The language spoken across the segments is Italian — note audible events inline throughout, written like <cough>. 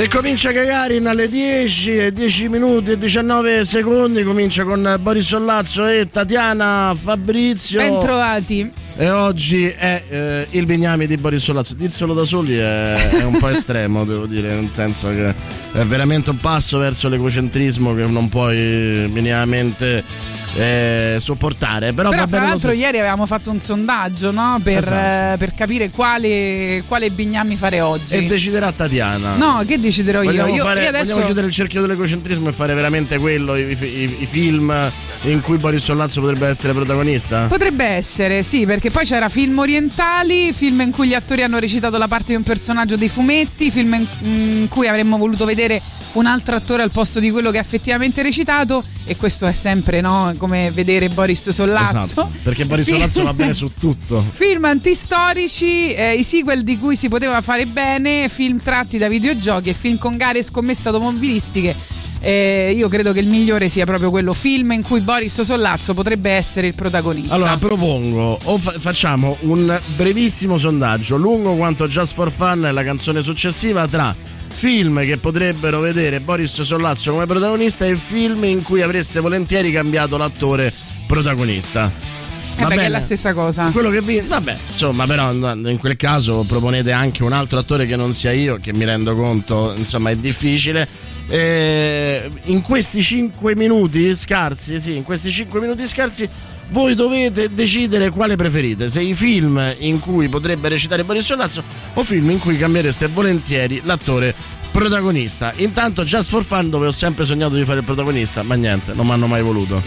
E comincia Gagarin alle 10 e 10 minuti e 19 secondi. Comincia con Boris Sollazzo e Tatiana Fabrizio. Bentrovati. E oggi è eh, il Bignami di Boris Sollazzo. Dirselo da soli è, è un po' estremo, <laughs> devo dire, nel senso che è veramente un passo verso l'egocentrismo che non puoi minimamente eh, sopportare. Però, Però lo l'altro stesso. ieri avevamo fatto un sondaggio no? per, Esatto. eh, per capire quale, quale bignami fare oggi. E deciderà Tatiana. no, che deciderò io? Vogliamo, Io, fare- io adesso vogliamo chiudere il cerchio dell'egocentrismo e fare veramente quello, i, i- i film in cui Boris Sollazzo potrebbe essere protagonista? Potrebbe essere, sì, perché poi c'era film orientali, film in cui gli attori hanno recitato la parte di un personaggio dei fumetti, film in, in cui avremmo voluto vedere un altro attore al posto di quello che ha effettivamente recitato e questo è sempre no, come vedere Boris Sollazzo. Esatto, perché Boris. Sollazzo va bene su <laughs> tutto. Film antistorici, eh, i sequel di cui si poteva fare bene, film tratti da videogiochi e film con gare e scommesse automobilistiche. Eh, io credo che il migliore sia proprio quello film in cui Boris Sollazzo potrebbe essere il protagonista. Allora propongo, o fa- facciamo un brevissimo sondaggio, lungo quanto Just for Fun è la canzone successiva, tra film che potrebbero vedere Boris Sollazzo come protagonista e film in cui avreste volentieri cambiato l'attore protagonista. Eh che è la stessa cosa. Quello che vi. Vabbè, insomma, però in quel caso proponete anche un altro attore che non sia io, che mi rendo conto, insomma, è difficile. Eh, in questi 5 minuti scarsi, sì, in questi 5 minuti scarsi, voi dovete decidere quale preferite: se i film in cui potrebbe recitare Boris Sollazzo o film in cui cambiereste volentieri l'attore protagonista. Intanto, Just for Fun, dove ho sempre sognato di fare il protagonista, ma niente, non mi hanno mai voluto.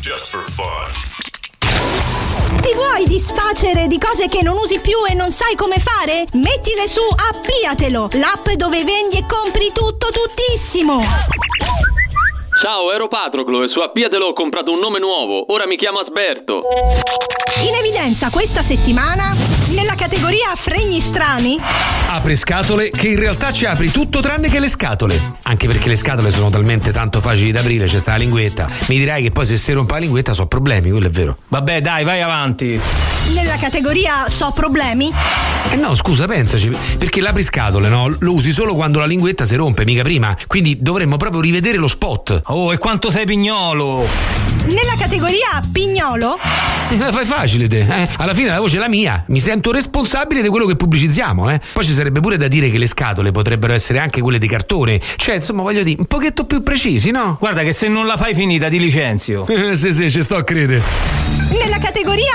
Just for fun. Ti vuoi disfacere di cose che non usi più e non sai come fare? Mettile su Appiatelo, l'app dove vendi e compri tutto tuttissimo. Ciao, ero Patroclo e su Appiatelo ho comprato un nome nuovo. Ora mi chiamo Asberto. In evidenza questa settimana nella categoria fregni strani Apri scatole che in realtà ci apri tutto tranne che le scatole. Anche perché le scatole sono talmente tanto facili da aprire, c'è sta la linguetta. Mi dirai che poi se si rompe la linguetta so problemi, quello è vero. Vabbè, dai, vai avanti. nella categoria so problemi Eh no, scusa, pensaci, perché l'apriscatole, no? Lo usi solo quando la linguetta si rompe, mica prima. Quindi dovremmo proprio rivedere lo spot. Oh, e quanto sei pignolo? nella categoria pignolo Eh, La fai facile te, eh? Alla fine la voce è la mia. Mi sento responsabile di quello che pubblicizziamo, eh? Poi ci sarebbe pure da dire che le scatole potrebbero essere anche quelle di cartone. Cioè, insomma, voglio dire, un pochetto più precisi, no? Guarda che se non la fai finita ti licenzio. <laughs> Eh, sì, sì, ci sto a credere. nella categoria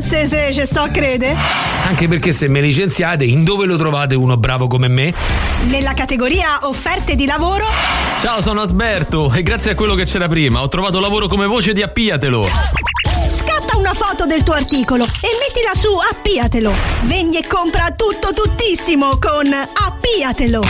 se se ci sto a crede Anche perché se mi licenziate, in dove lo trovate uno bravo come me? nella categoria offerte di lavoro Ciao, sono Asberto e grazie a quello che c'era prima ho trovato lavoro come voce di Appiatelo. Scatta una foto del tuo articolo e mettila su Appiatelo vendi e compra tutto tuttissimo con Appiatelo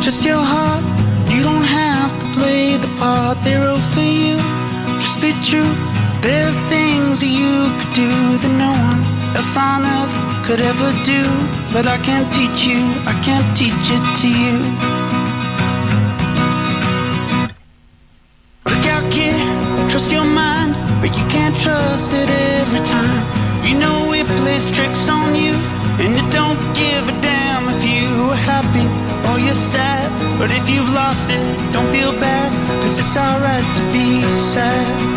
just your heart. You don't have to play the part they're all for you. Just be true. There are things you could do that no one else on earth could ever do. But I can't teach you, I can't teach it to you. Look out, kid, trust your mind, but you can't trust it every time. You know it plays tricks on you, and it don't give a damn if you are happy or you're sad. But if you've lost it, don't feel bad, cause it's alright to be sad.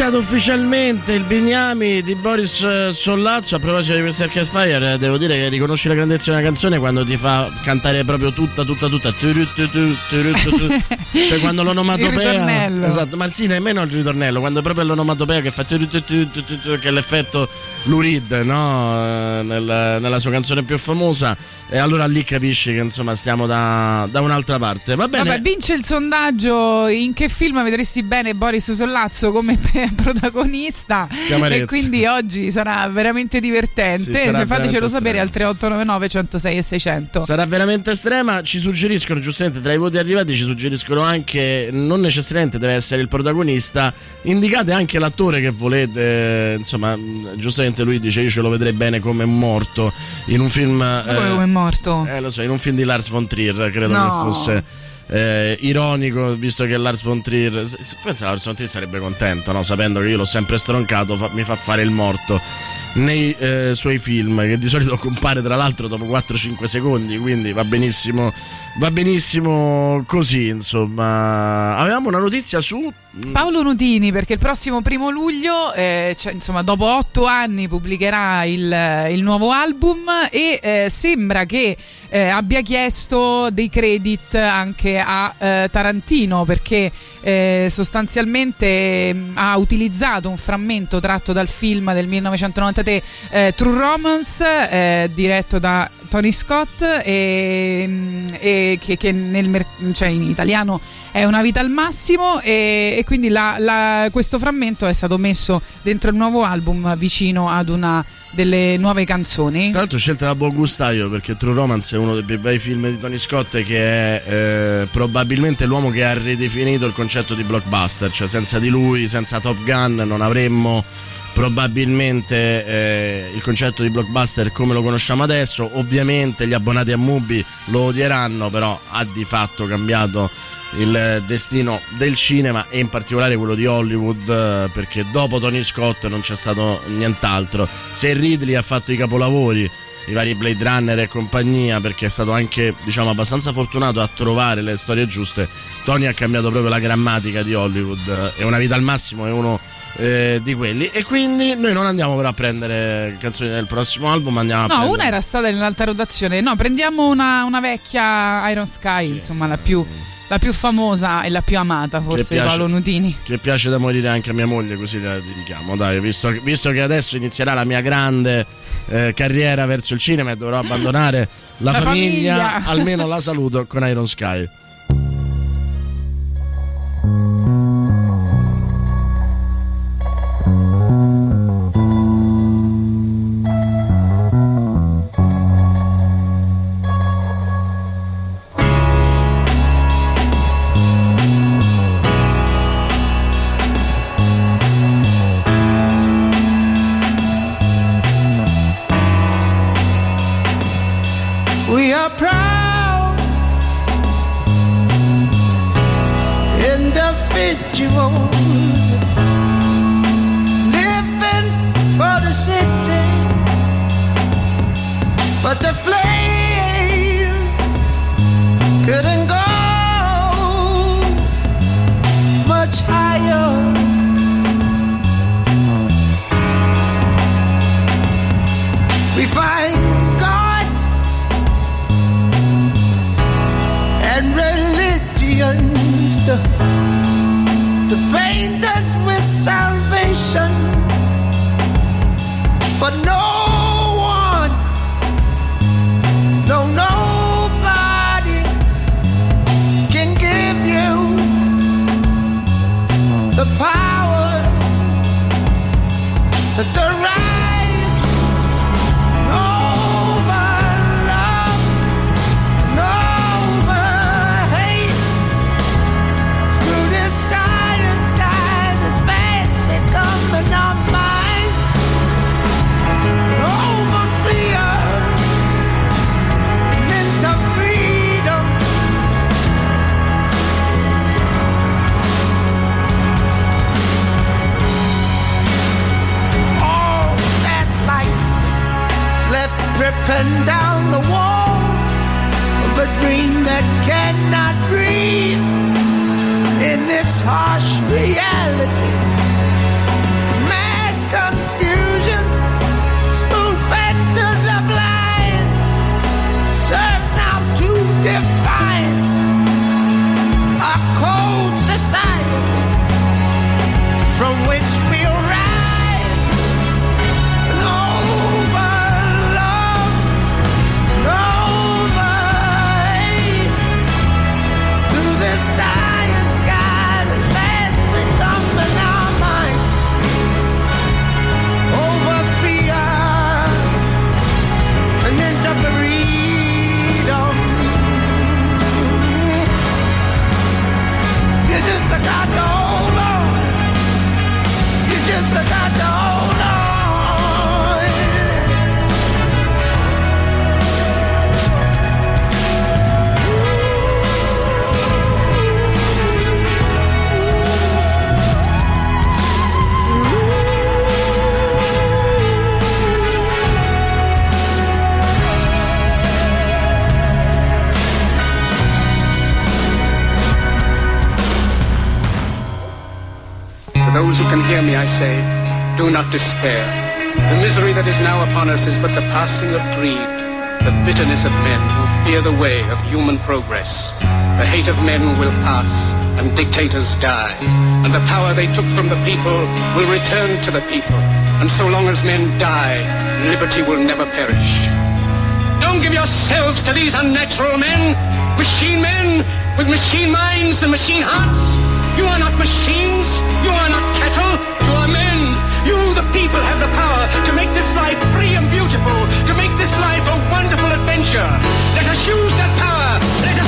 Iniziato ufficialmente il Bignami di Boris eh, Sollazzo. A proposito di Mr. Catfire, eh, devo dire che riconosci la grandezza di una canzone quando ti fa cantare proprio tutta, tutta, tutta. turu, tu, tu, turu, tu, tu. Cioè quando l'onomatopea. Esatto, ma sì, nemmeno il ritornello, quando è proprio l'onomatopea che fa turu, che è l'effetto Lurid, no? Eh, Nel- nella sua canzone più famosa. E allora lì capisci che insomma stiamo da, da un'altra parte. Va bene. Vabbè, vince il sondaggio in che film vedresti bene Boris Sollazzo come <laughs> protagonista Che amarezza. e quindi oggi sarà veramente divertente. Sì, sarà Fatecelo sapere al 3899 106 e 600. Sarà veramente estrema. Ci suggeriscono, giustamente, tra i voti arrivati, ci suggeriscono anche, non necessariamente deve essere il protagonista, indicate anche l'attore che volete. Insomma, giustamente lui dice: Io ce lo vedrei bene come morto in un film. Ma come come è morto? Eh, lo so, in un film di Lars von Trier, credo No. che fosse. eh, ironico visto che Lars von Trier pensa Lars von Trier sarebbe contento no? sapendo che io l'ho sempre stroncato fa- mi fa fare il morto nei eh, suoi film che di solito compare tra l'altro dopo 4-5 secondi quindi va benissimo va benissimo così insomma. Avevamo una notizia su Paolo Nutini, perché il prossimo primo luglio, eh, cioè, insomma, dopo otto anni, pubblicherà il, il nuovo album e eh, sembra che eh, abbia chiesto dei credit anche a eh, Tarantino, perché eh, sostanzialmente mh, ha utilizzato un frammento tratto dal film del 1993 eh, True Romance, eh, diretto da Tony Scott, e, mh, e che, che nel cioè in italiano è una vita al massimo e, e quindi la- la- questo frammento è stato messo dentro il nuovo album vicino ad una delle nuove canzoni. Tra l'altro scelta da buon gustaio perché True Romance è uno dei più bei film di Tony Scott che è eh, probabilmente l'uomo che ha ridefinito il concetto di blockbuster, cioè senza di lui, senza Top Gun non avremmo probabilmente eh, il concetto di blockbuster come lo conosciamo adesso, ovviamente gli abbonati a Mubi lo odieranno, però ha di fatto cambiato il destino del cinema e in particolare quello di Hollywood eh, perché dopo Tony Scott non c'è stato nient'altro. Se Ridley ha fatto i capolavori i vari Blade Runner e compagnia perché è stato anche diciamo abbastanza fortunato a trovare le storie giuste. Tony ha cambiato proprio la grammatica di Hollywood e una vita al massimo è uno eh, di quelli. E quindi noi non andiamo però a prendere canzoni del prossimo album andiamo No, una era stata nell'alta rotazione. No, prendiamo una, una vecchia Iron Sky, insomma, la più, la più famosa e la più amata forse piace- Paolo Nutini. che piace da morire anche a mia moglie, così la dedichiamo. Dai, visto, visto che adesso inizierà la mia grande eh, carriera verso il cinema e dovrò abbandonare <laughs> la, La famiglia, famiglia. almeno la saluto con Iron Sky. Passing of greed, the bitterness of men who fear the way of human progress. The hate of men will pass, and dictators die, and the power they took from the people will return to the people. And so long as men die, liberty will never perish. Don't give yourselves to these unnatural men, machine men with machine minds and machine hearts. You are not machines. You are not cattle. People, have the power to make this life free and beautiful, to make this life a wonderful adventure. Let us use that power. Let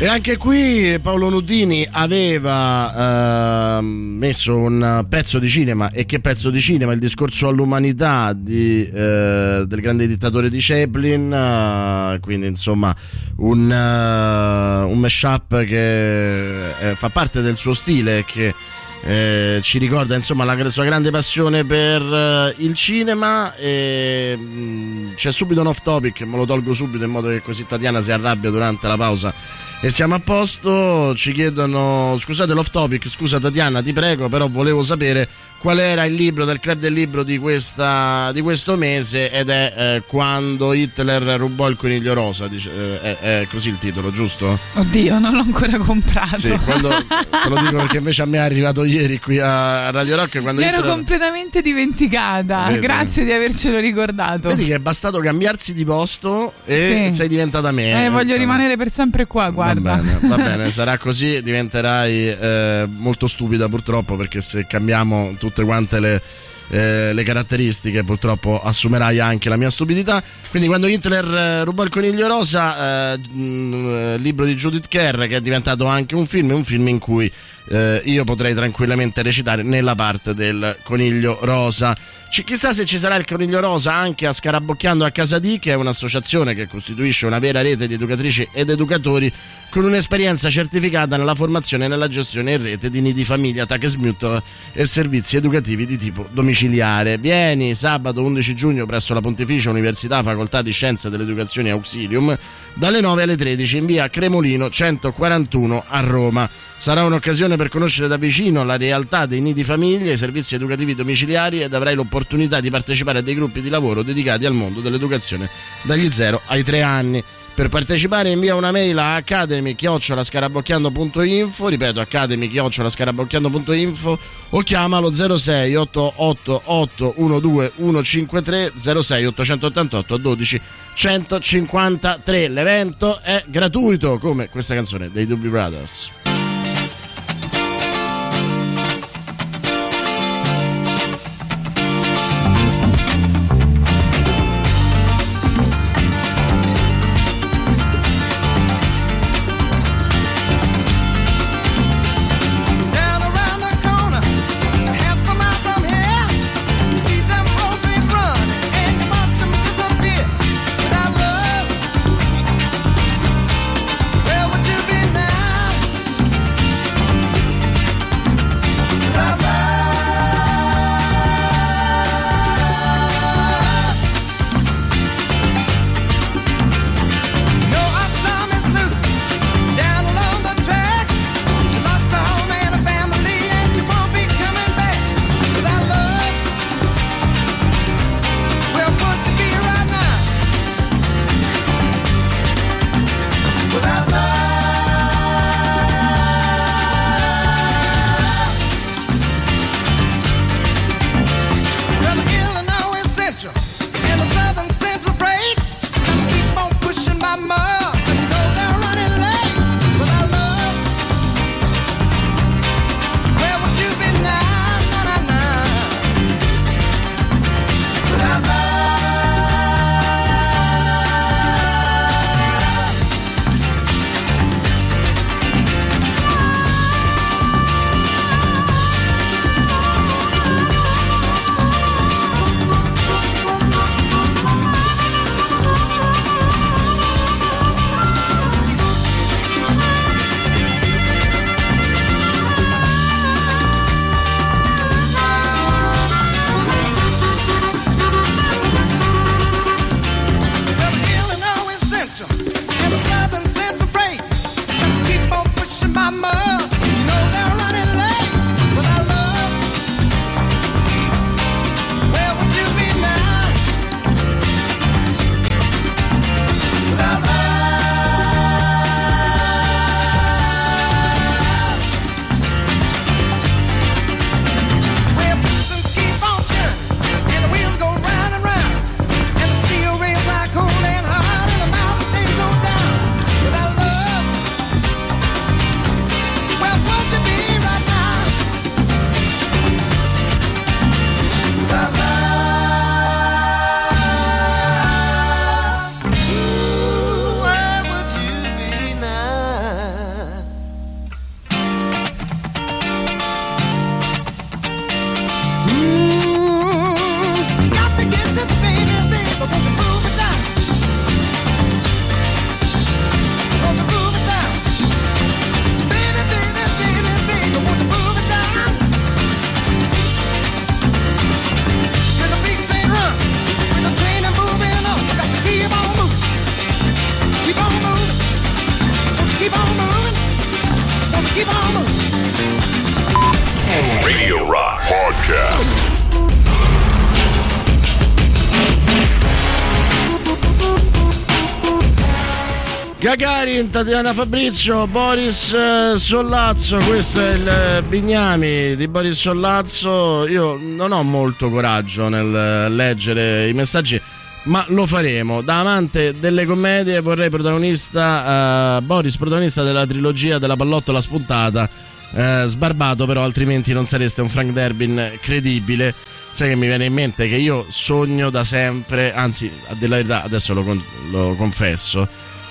E anche qui Paolo Nudini aveva ehm, messo un pezzo di cinema e che pezzo di cinema? Il discorso all'umanità di, eh, del grande dittatore di Chaplin, eh, quindi insomma un, eh, un mashup che eh, fa parte del suo stile che eh, ci ricorda insomma la sua grande passione per eh, il cinema e mh, c'è subito un off topic me lo tolgo subito in modo che così Tatiana si arrabbia durante la pausa e siamo a posto ci chiedono scusate l'off topic scusa Tatiana ti prego però volevo sapere qual era il libro del club del libro di, questa, di questo mese ed è eh, quando Hitler rubò il coniglio rosa dice, eh, è, è così il titolo giusto? Oddio, non l'ho ancora comprato. Sì, quando, <laughs> te lo dico perché invece a me è arrivato ieri qui a Radio Rock quando Mi ero Hitler- completamente dimenticata. Vedi? Grazie di avercelo ricordato. Vedi che è bastato cambiarsi di posto e Sì. sei diventata me. Eh, voglio insomma. rimanere per sempre qua, guarda. Va bene, va <laughs> bene, sarà così, diventerai eh, molto stupida purtroppo perché se cambiamo tutte quante le eh, le caratteristiche, purtroppo assumerai anche la mia stupidità. Quindi quando Hitler eh, rubò il coniglio rosa, eh, mh, libro di Judith Kerr che è diventato anche un film, un film in cui eh, io potrei tranquillamente recitare nella parte del coniglio rosa. C- chissà se ci sarà il coniglio rosa anche a Scarabocchiando a Casa di, che è un'associazione che costituisce una vera rete di educatrici ed educatori con un'esperienza certificata nella formazione e nella gestione in rete di nidi famiglia, Takesmut e servizi educativi di tipo domiciliare. Vieni sabato 11 giugno presso la Pontificia Università Facoltà di Scienze dell'Educazione Auxilium dalle 9 alle 13 in via Cremolino 141 a Roma. Sarà un'occasione per conoscere da vicino la realtà dei nidi famiglie i servizi educativi domiciliari ed avrai l'opportunità di partecipare a dei gruppi di lavoro dedicati al mondo dell'educazione dagli 0 ai 3 anni. Per partecipare invia una mail a academy-scarabocchiando.info, ripeto academy-scarabocchiando.info o chiama lo 06 888 12 153 06 888 12 153. L'evento è gratuito come questa canzone dei Doobie Brothers. Tatiana Fabrizio, Boris eh, Sollazzo, questo è il eh, Bignami di Boris Sollazzo. Io non ho molto coraggio nel eh, leggere i messaggi, ma lo faremo. Da amante delle commedie vorrei protagonista, eh, Boris protagonista della trilogia della pallottola spuntata eh, sbarbato, però altrimenti non sareste un Frank Derbin credibile. Sai che mi viene in mente che io sogno da sempre, anzi, della verità, adesso lo, con- lo confesso,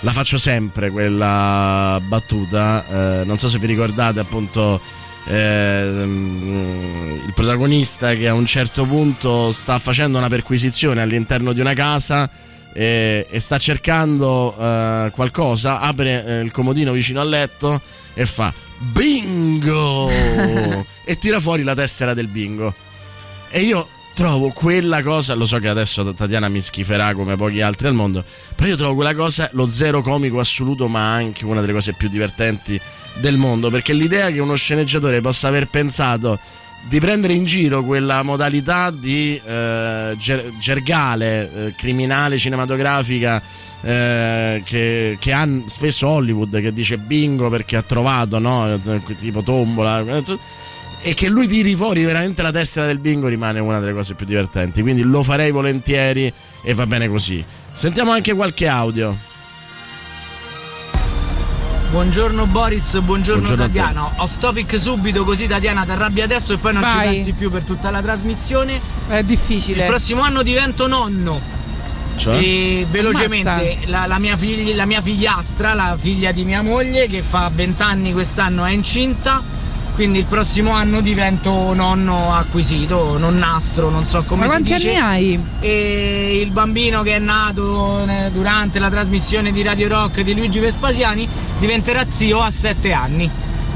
la faccio sempre quella battuta. eh, non so se vi ricordate appunto ehm, il protagonista che a un certo punto sta facendo una perquisizione all'interno di una casa eh, e sta cercando eh, qualcosa, apre eh, il comodino vicino al letto e fa bingo <laughs> e tira fuori la tessera del bingo. E io trovo quella cosa, lo so che adesso Tatiana mi schiferà come pochi altri al mondo, però io trovo quella cosa lo zero comico assoluto, ma anche una delle cose più divertenti del mondo, perché l'idea che uno sceneggiatore possa aver pensato di prendere in giro quella modalità di eh, ger- gergale, eh, criminale, cinematografica eh, che, che ha spesso Hollywood che dice bingo perché ha trovato, no? tipo tombola eh, e che lui tiri fuori veramente la tessera del bingo rimane una delle cose più divertenti. Quindi lo farei volentieri e va bene così. Sentiamo anche qualche audio. Buongiorno Boris, buongiorno, Buongiorno. Tatiana. Off topic subito così Tatiana ti arrabbia adesso e poi non Vai. ci pensi più per tutta la trasmissione. È difficile. Il prossimo anno divento nonno. Cioè? E velocemente la, la mia figli- la mia figliastra, la figlia di mia moglie che fa 20 anni quest'anno è incinta. Quindi il prossimo anno divento nonno acquisito, nonnastro, non so come Ma si quanti dice. anni hai? E il bambino che è nato eh, durante la trasmissione di Radio Rock di Luigi Vespasiani diventerà zio a 7 anni.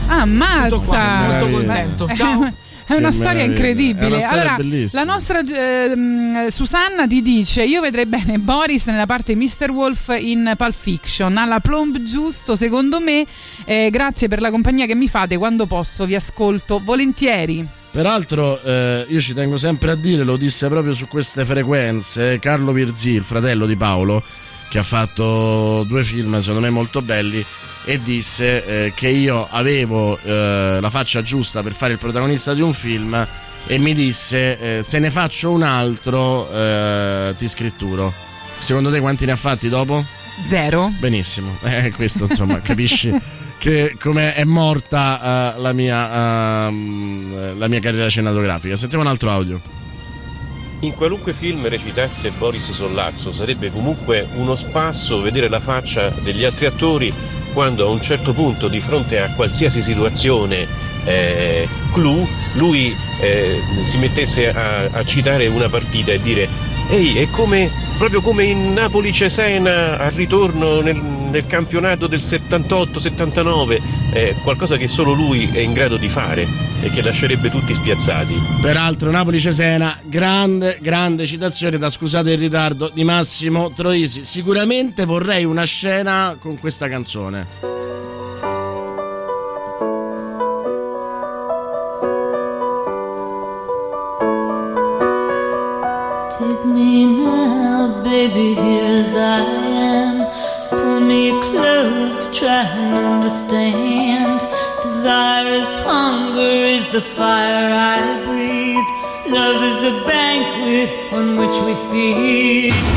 Ah, ammazza! Tutto qua, molto contento. Ciao. <laughs> È una storia incredibile. È una storia allora, bellissima. la nostra ehm, Susanna ti dice: Io vedrei bene Boris nella parte Mr. Wolf in Pulp Fiction. Ha la plomb giusto, secondo me. Eh, grazie per la compagnia che mi fate. Quando posso, vi ascolto volentieri. Peraltro, eh, io ci tengo sempre a dire, lo disse proprio su queste frequenze, Carlo Virzì, il fratello di Paolo, che ha fatto due film secondo me molto belli, e disse eh, che io avevo eh, la faccia giusta per fare il protagonista di un film e mi disse eh, se ne faccio un altro eh, ti scritturo. Secondo te quanti ne ha fatti dopo? Zero. Benissimo, <laughs> eh, questo insomma capisci che come è morta eh, la, mia, ehm, la mia carriera cinematografica. Sentiamo un altro audio. In qualunque film recitasse Boris Sollazzo sarebbe comunque uno spasso vedere la faccia degli altri attori quando a un certo punto di fronte a qualsiasi situazione eh, clou lui eh, si mettesse a, a citare una partita e dire ehi è come proprio come in Napoli Cesena al ritorno nel, nel campionato del 78-79 è qualcosa che solo lui è in grado di fare e che lascerebbe tutti spiazzati Peraltro Napoli-Cesena, grande, grande citazione da scusate il ritardo di Massimo Troisi. Sicuramente vorrei una scena con questa canzone. Fire I breathe. Love is a banquet on which we feed.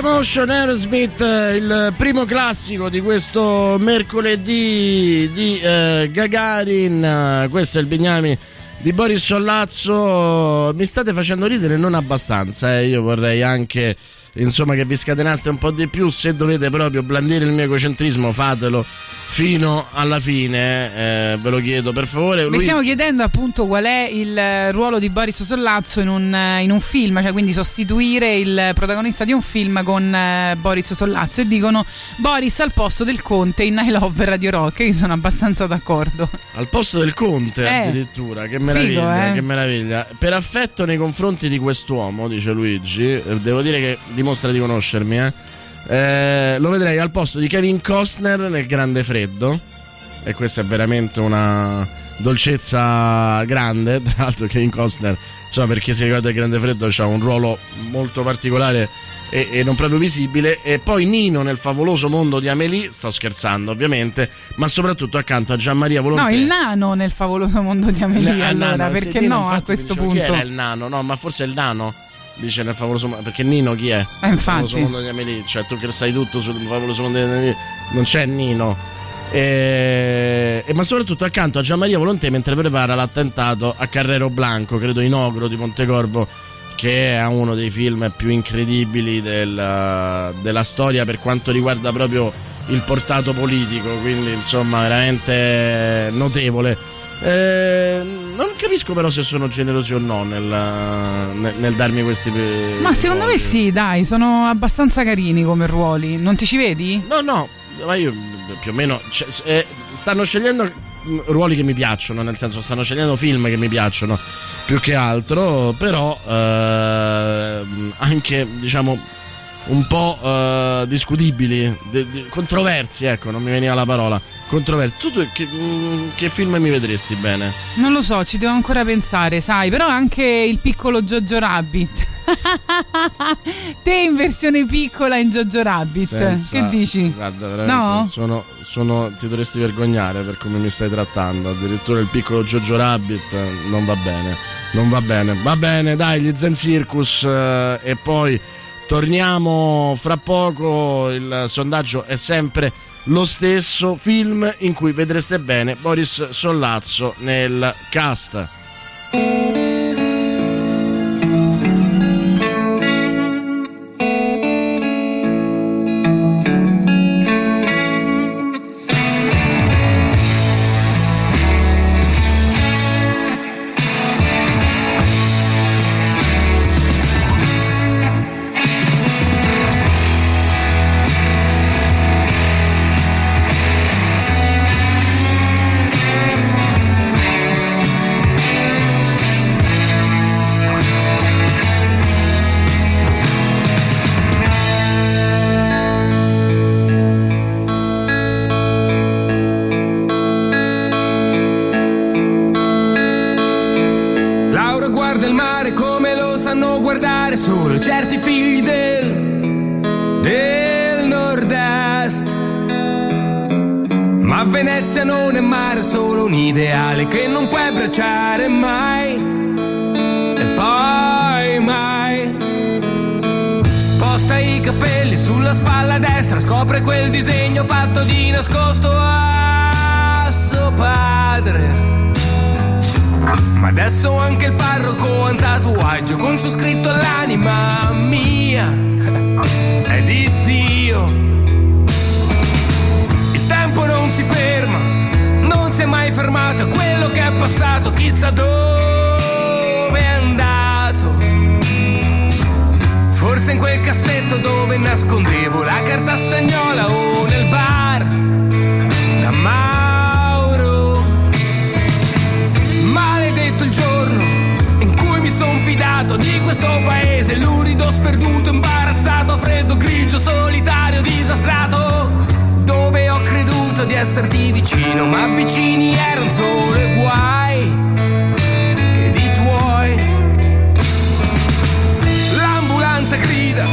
Emotion Aerosmith, eh, il primo classico di questo mercoledì di eh, Gagarin. Questo è il Bignami di Boris Sollazzo. Mi state facendo ridere non abbastanza, eh. io vorrei anche insomma che vi scatenaste un po' di più. Se dovete proprio blandire il mio egocentrismo, fatelo fino alla fine, eh, ve lo chiedo per favore. Vi Lui- stiamo chiedendo appunto qual è il eh, ruolo di Boris Sollazzo in un, eh, in un film, cioè quindi sostituire il protagonista di un film con eh, Boris Sollazzo e dicono Boris al posto del Conte in I Love Radio Rock. Io sono abbastanza d'accordo. Al posto del Conte Eh. addirittura, che meraviglia, Figo, eh. che meraviglia. Per affetto nei confronti di quest'uomo, dice Luigi, devo dire che dimostra di conoscermi, eh. Eh, lo vedrei al posto di Kevin Costner nel Grande Freddo. E questa è veramente una, dolcezza grande. <laughs> Tra l'altro, Kevin Costner, insomma, perché si ricorda il Grande Freddo, ha un ruolo molto particolare e, e non proprio visibile. E poi Nino nel favoloso mondo di Amélie, sto scherzando ovviamente, ma soprattutto accanto a Gianmaria Volonté. No, il nano nel favoloso mondo di Amelia. Eh, allora, nano, perché Nino, no a infatti, questo dicevo, Chi punto? era il nano? No, ma forse è il nano. Dice nel favoloso mondo. Perché Nino chi è? Eh, infatti. favoloso mondo di Amelie. Cioè, tu che sai tutto sul favoloso mondo di Amelie. Non c'è Nino. E, e- ma soprattutto accanto a Gianmaria Volonté mentre prepara l'attentato a Carrero Blanco, credo in Ogro di Montecorvo, che è uno dei film più incredibili del- della storia per quanto riguarda proprio il portato politico, quindi insomma veramente notevole. Eh, non capisco però se sono generosi o no nel, nel- nel darmi questi... Ma secondo me sì, dai, sono abbastanza carini come ruoli. Non ti ci vedi? No, no, ma io più o meno cioè, eh, stanno scegliendo mm, ruoli che mi piacciono, nel senso stanno scegliendo film che mi piacciono più che altro, però ehm, anche diciamo un po' eh, discutibili, de- de- controversi, ecco, non mi veniva la parola. Controversi. Tu, tu che, mm, che film mi vedresti bene? Non lo so, ci devo ancora pensare, sai, però anche il piccolo Jojo Rabbit. <laughs> Te in versione piccola in Jojo Rabbit. Senza- Che dici? Guarda, veramente No? sono, sono- ti dovresti vergognare per come mi stai trattando. Addirittura il piccolo Jojo Rabbit non va bene. Non va bene. Va bene, dai, gli Zen Circus eh, e poi torniamo fra poco. Il sondaggio è sempre lo stesso film in cui vedreste bene Boris Sollazzo nel cast. Paese, lurido, sperduto, imbarazzato, freddo, grigio, solitario, disastrato. Dove ho creduto di esserti vicino, ma vicini erano solo i guai ed i tuoi. L'ambulanza grida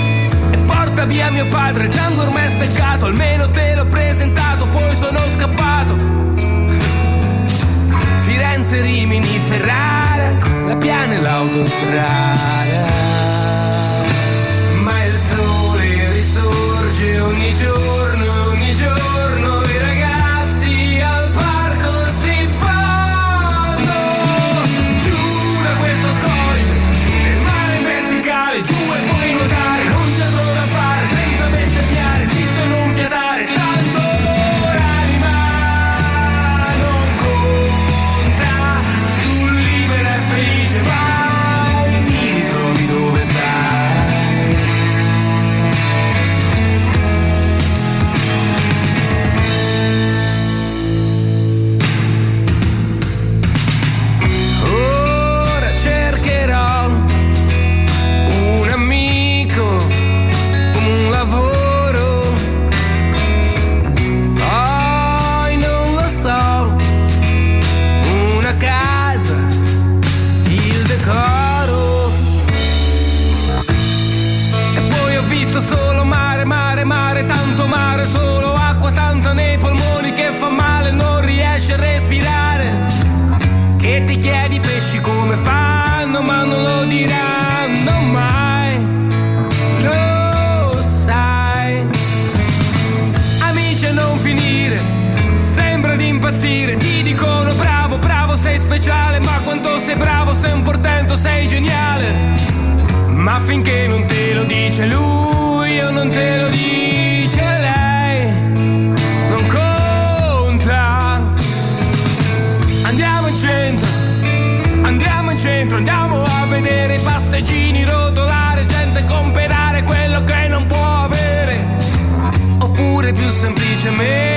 e porta via mio padre, il sangue ormai è seccato, almeno te l'ho presentato, poi sono scappato. Firenze, Rimini, Ferrara, la piana e l'autostrada. Ogni giorno, ogni giorno affinché non te lo dice lui o non te lo dice lei. Non conta. Andiamo in centro, andiamo in centro, andiamo a vedere i passeggini rotolare, gente comprare quello che non può avere. Oppure più semplicemente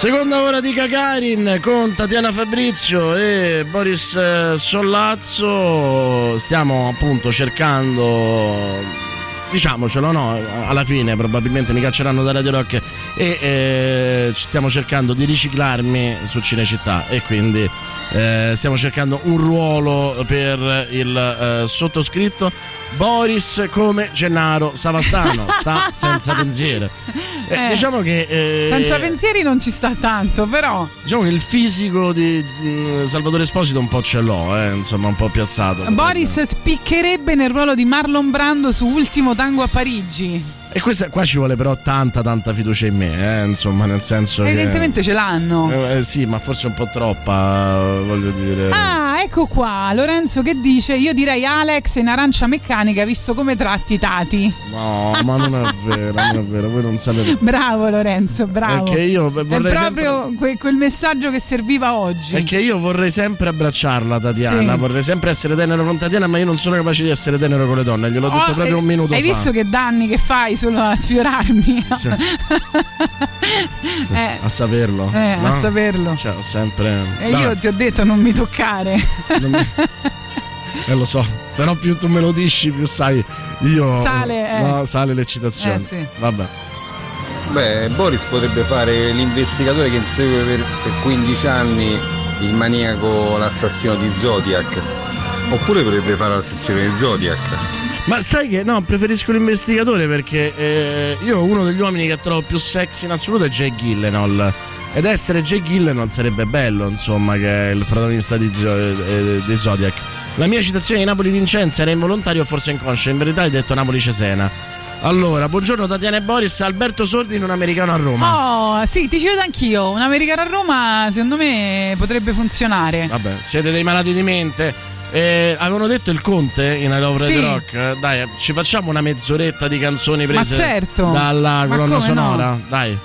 Seconda ora di Gagarin con Tatiana Fabrizio e Boris eh, Sollazzo. Stiamo appunto cercando, diciamocelo, no? Alla fine probabilmente mi cacceranno da Radio Rock e eh, ci stiamo cercando di riciclarmi su Cinecittà e quindi eh, stiamo cercando un ruolo per il eh, sottoscritto Boris come Gennaro Savastano, sta senza pensiero. Eh, Eh. Diciamo che eh, Senza pensieri non ci sta tanto, però. Diciamo che il fisico di mm, Salvatore Esposito un po' ce l'ho, eh, insomma, un po' piazzato. Boris spiccherebbe nel ruolo di Marlon Brando su Ultimo Tango a Parigi. E questa, qua ci vuole però tanta, tanta fiducia in me, eh, insomma, nel senso Evidentemente ce l'hanno. che. Eh, sì, ma forse un po' troppa, eh, voglio dire. Ah, ecco qua, Lorenzo che dice io direi Alex in arancia meccanica visto come tratti tati. No, ma non è vero, non è vero, voi non sapete. <laughs> Bravo Lorenzo, bravo. È che io È vorrei proprio que- quel messaggio che serviva oggi. È che io vorrei sempre abbracciarla, Tatiana. Sì. Vorrei sempre essere tenero con Tatiana, ma io non sono capace di essere tenero con le donne. Gliel'ho detto Oh, proprio eh, un minuto Hai fa. visto che danni che fai solo a sfiorarmi? Sì. <laughs> Sì, Eh. A saperlo. Eh, a no? saperlo. Cioè, sempre. E Vabbè, io ti ho detto non mi toccare. non mi- <laughs> Eh, lo so, però più tu me lo dici, più sai. Io. Sale, eh. No, sale l'eccitazione. Eh, sì. Vabbè. Beh, Boris potrebbe fare l'investigatore che insegue per, per 15 anni il maniaco, l'assassino di Zodiac. Oppure potrebbe fare l'assassino di Zodiac. Ma sai che no, preferisco l'investigatore perché eh, io uno degli uomini che trovo più sexy in assoluto è Jay Gillenol. Ed essere Jay Gillenol sarebbe bello, insomma, che è il protagonista di, eh, di Zodiac. La mia citazione di Napoli Vincenza era involontaria o forse inconscia, in verità hai detto Napoli Cesena. Allora, buongiorno Tatiana e Boris, Alberto Sordi in un americano a Roma. Oh, sì, ti ci vedo anch'io. Un americano a Roma, secondo me, potrebbe funzionare. Vabbè, siete dei malati di mente. Eh, avevano detto il Conte in I Love Red Sì. Rock. Dai, ci facciamo una mezz'oretta di canzoni Ma prese certo. dalla Ma colonna sonora. no? Dai.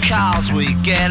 Because we get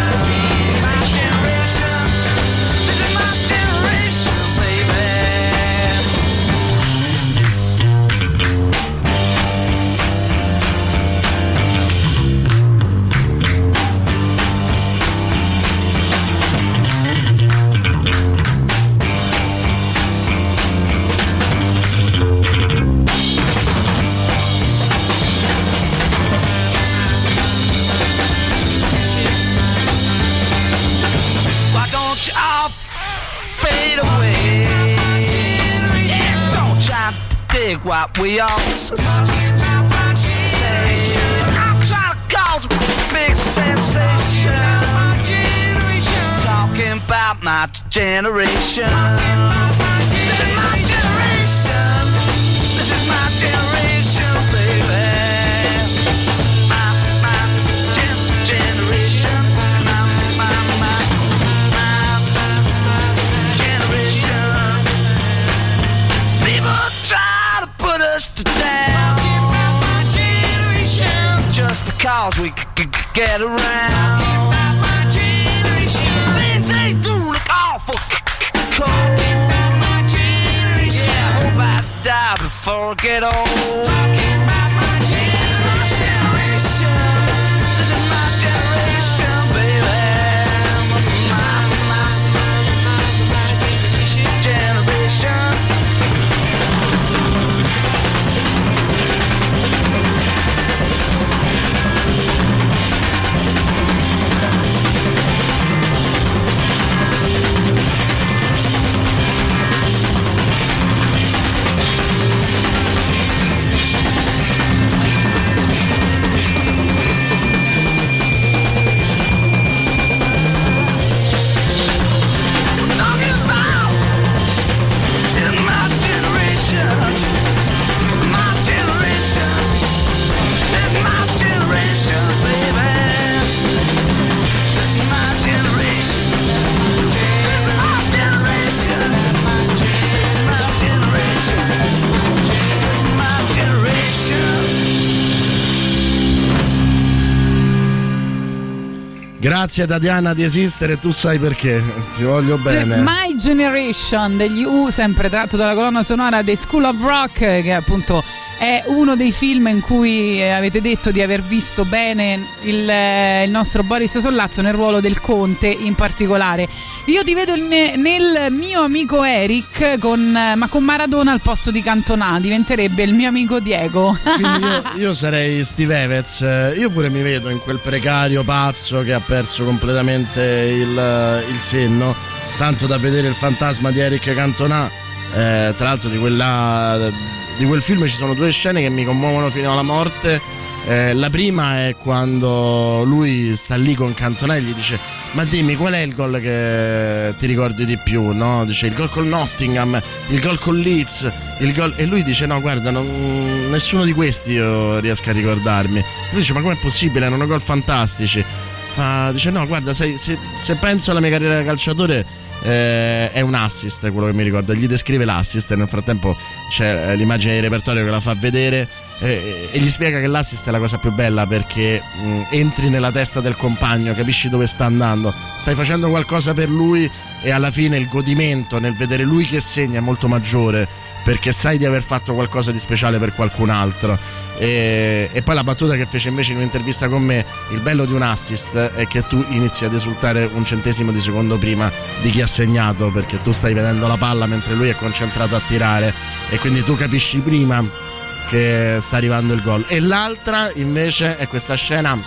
Dig what we all. I'm trying to cause a big sensation. Just talking about my generation. This is my generation. We c- c- c- get around. Things they do look awful cold. Yeah, I hope I die before I get old. Grazie Tatiana di esistere, tu sai perché. Ti voglio bene. My Generation degli U, sempre tratto dalla colonna sonora dei School of Rock, che appunto è uno dei film in cui eh, avete detto di aver visto bene il, eh, il nostro Boris Sollazzo nel ruolo del Conte in particolare. Io ti vedo ne- nel mio amico Eric, con, ma con Maradona al posto di Cantona, diventerebbe il mio amico Diego. Io, <laughs> io sarei Steve. Eh, Io pure mi vedo in quel precario pazzo che ha perso completamente il, il senno. Tanto da vedere il fantasma di Eric Cantona. Eh, tra l'altro di, quella, di quel film ci sono due scene che mi commuovono fino alla morte. Eh, la prima è quando lui sta lì con Cantona e gli dice: Ma dimmi qual è il gol che ti ricordi di più? No? Dice il gol col Nottingham, il gol con Leeds, il gol. E lui dice: No, guarda, non- nessuno di questi io riesco a ricordarmi. Lui dice: Ma com'è possibile? Erano gol fantastici. Fa, dice: No, guarda, sai, se, se penso alla mia carriera da calciatore. eh, è un assist quello che mi ricordo, gli descrive l'assist e nel frattempo c'è eh, l'immagine di repertorio che la fa vedere eh, e gli spiega che l'assist è la cosa più bella perché mh, entri nella testa del compagno, capisci dove sta andando, stai facendo qualcosa per lui e alla fine il godimento nel vedere lui che segna è molto maggiore perché sai di aver fatto qualcosa di speciale per qualcun altro. E, e poi la battuta che fece invece in un'intervista con me, il bello di un assist è che tu inizi ad esultare un centesimo di secondo prima di chi ha segnato perché tu stai vedendo la palla mentre lui è concentrato a tirare e quindi tu capisci prima che sta arrivando il gol. E l'altra invece è questa scena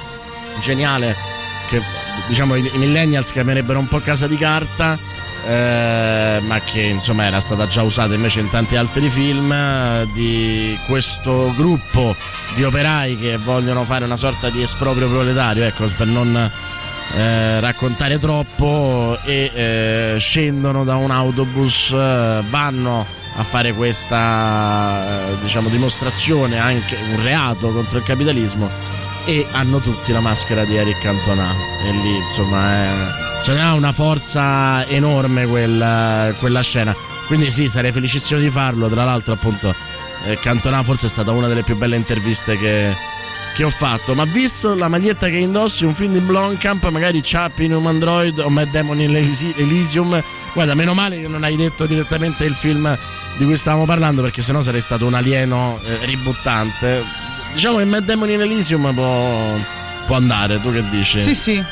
geniale che diciamo i, millennials chiamerebbero un po' casa di carta. eh, ma che insomma era stata già usata invece in tanti altri film eh, di questo gruppo di operai che vogliono fare una sorta di esproprio proletario ecco per non eh, raccontare troppo e eh, scendono da un autobus eh, vanno a fare questa eh, diciamo dimostrazione anche un reato contro il capitalismo e hanno tutti la maschera di Eric Cantona. E lì insomma è, cioè, ha una forza enorme quella, quella scena. Quindi sì sarei felicissimo di farlo. Tra l'altro appunto eh, Cantona forse è stata una delle più belle interviste che, che ho fatto ma visto la maglietta che indossi un film di Blomkamp magari Chappie in Human Android o Mad Demon in Elysium guarda meno male che non hai detto direttamente il film di cui stavamo parlando perché sennò sarei stato un alieno eh, ributtante diciamo che Mad Demon in Elysium può, può andare tu che dici? Sì, sì.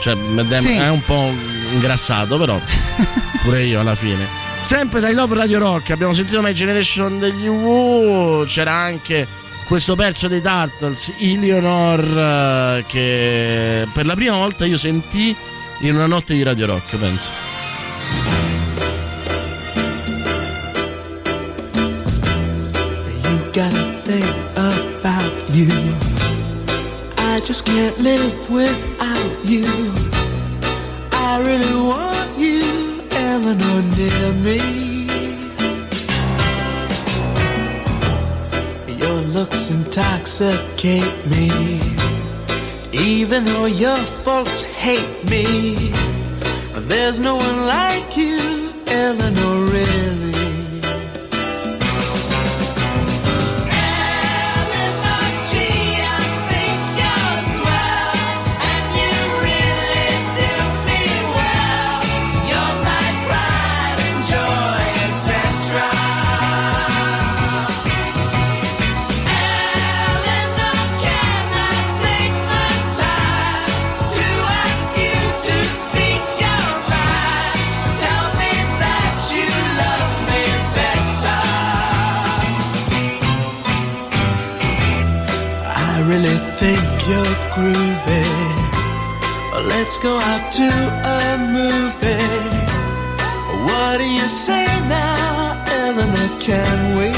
cioè Mad Demon Sì. è un po' ingrassato però <laughs> pure io alla fine sempre dai Love Radio Rock abbiamo sentito My Generation degli UU c'era anche questo pezzo dei Turtles Eleanor eh, che per la prima volta io sentì in una notte di Radio Rock penso gotta think about you. I just can't live without you. I really want you, Eleanor, near me. Intoxicate me. Even though your folks hate me, there's no one like you, Eleanor, really. Go out to a movie. What do you say now, Eleanor? Can we?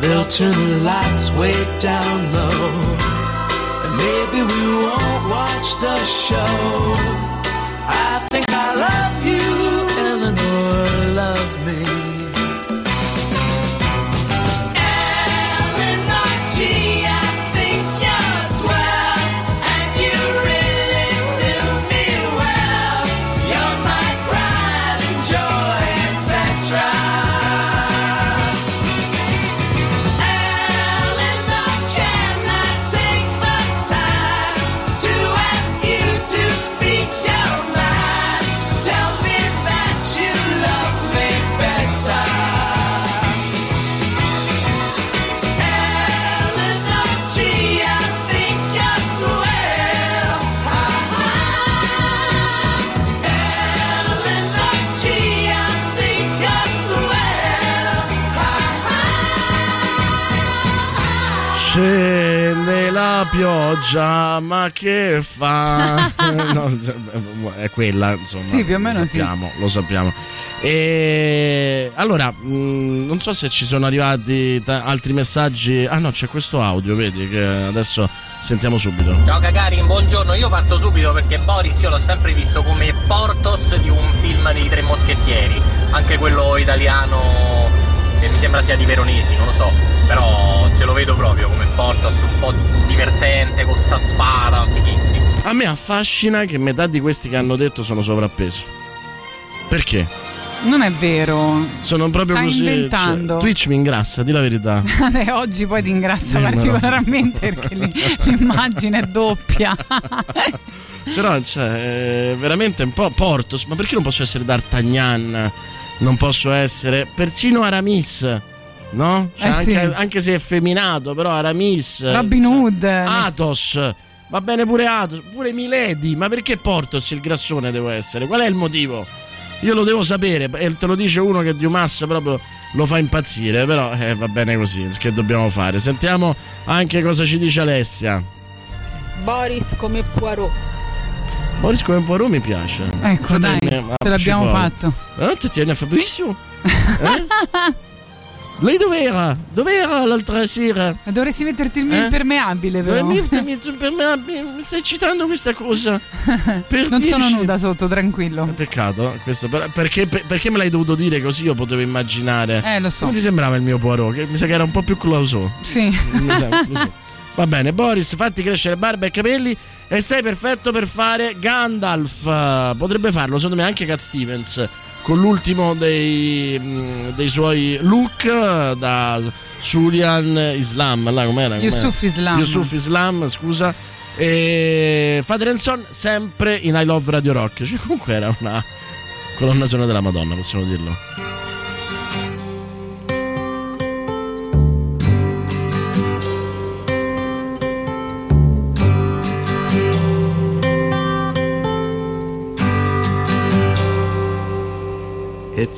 They'll turn the lights way down low. And maybe we won't watch the show. Pioggia, ma che fa? <laughs> <laughs> No, è quella, insomma. Sì, più o meno lo sì. sappiamo, Lo sappiamo. E allora, mh, non so se ci sono arrivati ta- altri messaggi. Ah no, c'è questo audio, vedi, che adesso sentiamo subito. Ciao Gagarin, buongiorno, io parto subito perché Boris io l'ho sempre visto come Portos di un film dei Tre Moschettieri, anche quello italiano che mi sembra sia di Veronesi, non lo so, però ce lo vedo proprio come Portos un po' divertente, con sta spada, fighissimo. A me affascina che metà di questi che hanno detto sono sovrappesi. Perché? Non è vero. Sono proprio Stai così. inventando. cioè, Twitch mi ingrassa, di la verità. <laughs> E oggi poi ti ingrazia Eh, particolarmente perché <laughs> l'immagine è doppia. Però, cioè, è veramente un po' Portos. Ma perché non posso essere D'Artagnan? Non posso essere persino Aramis. No? Cioè, Eh, anche, sì. anche se è femminato, però Aramis. Robin Hood. Athos. Va bene pure Athos. Pure Milady. Ma perché Portos il grassone devo essere? Qual è il motivo? Io lo devo sapere. E te lo dice uno che di Umas proprio lo fa impazzire. Però eh, va bene così. Che dobbiamo fare? Sentiamo anche cosa ci dice Alessia. Boris come Poirot. Boris come Poirot mi piace. Ecco, dai, Aspetta, te l'abbiamo provo. fatto. Eh, Tatiana Fabrizio? <laughs> Eh? Lei dov'era? Dov'era l'altra sera? Dovresti metterti il mio Eh? impermeabile, però. Mi, mi- per me- mi- stai citando questa cosa? Per Non sono dieci- nuda sotto, tranquillo. Peccato, questo, per- perché, per- perché me l'hai dovuto dire così io potevo immaginare? Eh, lo so. Come ti sembrava il mio Poirot? Che mi sa che era un po' più closo. Sì. Mi sa così. <laughs> Va bene, Boris, fatti crescere barba e capelli e sei perfetto per fare Gandalf. Potrebbe farlo, secondo me, anche Cat Stevens. Con l'ultimo dei, mh, dei suoi look eh, da Surian Islam. Là, com'era? Com'era? Yusuf Islam. Yusuf Islam, scusa. E Father and Son sempre in I Love Radio Rock. Cioè, comunque era una colonna sonora della Madonna, possiamo dirlo.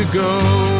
To go.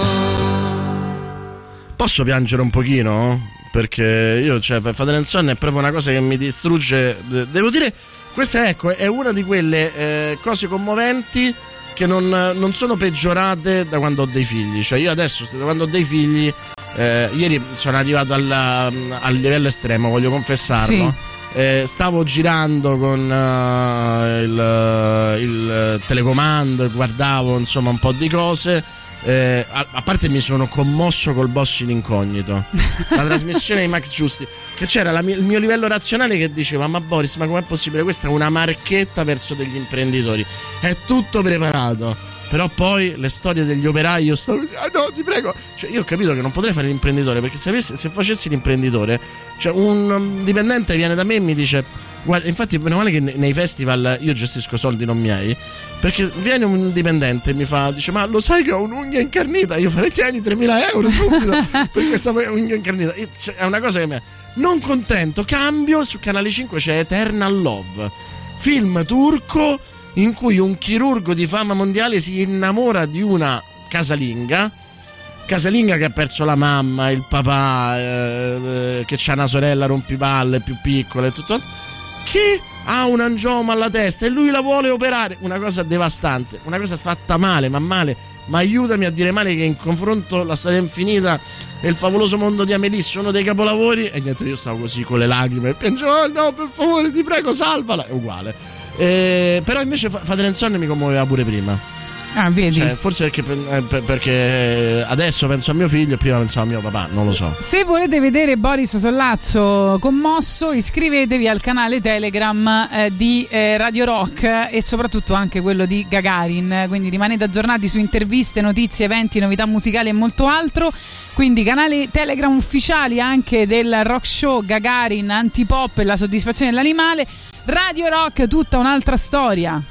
Posso piangere un pochino? Perché io, cioè, Father Son è proprio una cosa che mi distrugge. De- Devo dire, questa ecco, è una di quelle eh, cose commoventi che non, non sono peggiorate da quando ho dei figli. Cioè, io adesso, da quando ho dei figli, eh, ieri sono arrivato al, al livello estremo, voglio confessarlo. Eh, stavo girando con eh, il, il telecomando e guardavo insomma un po' di cose. Eh, a, a parte mi sono commosso col boss in incognito. La trasmissione di Max Giusti. Che c'era la il mio livello razionale che diceva ma Boris ma com'è possibile? Questa è una marchetta verso degli imprenditori. È tutto preparato. Però poi le storie degli operai io stavo ah no ti prego. Cioè io ho capito che non potrei fare l'imprenditore perché se, avessi- se facessi l'imprenditore cioè un um, dipendente viene da me e mi dice guarda infatti meno male che ne- nei festival io gestisco soldi non miei perché viene un dipendente e mi fa dice ma lo sai che ho un'unghia incarnita? Io farei tieni 3.000 euro subito <laughs> per questa unghia incarnita. Io- cioè, è una cosa che mi non contento cambio su canale 5 c'è Eternal Love film turco in cui un chirurgo di fama mondiale si innamora di una casalinga casalinga che ha perso la mamma, il papà, eh, eh, che ha una sorella rompipalle più piccola e tutto che ha un angioma alla testa e lui la vuole operare. Una cosa devastante, una cosa fatta male, ma male. Ma aiutami a dire male che in confronto la storia infinita e il favoloso mondo di Amelie sono dei capolavori. E niente, io stavo così con le lacrime e piangevo, oh no, per favore, ti prego, salvala. È uguale. Eh, però invece Fa- Father and mi commuoveva pure prima. Ah, vedi. Cioè, forse perché, eh, per- perché adesso penso a mio figlio e prima pensavo a mio papà, non lo so. Se volete vedere Boris Sollazzo commosso, iscrivetevi al canale Telegram eh, di eh, Radio Rock e soprattutto anche quello di Gagarin. Quindi rimanete aggiornati su interviste, notizie, eventi, novità musicali e molto altro. Quindi canali Telegram ufficiali anche del rock show Gagarin, Antipop e la soddisfazione dell'animale. Radio Rock, tutta un'altra storia.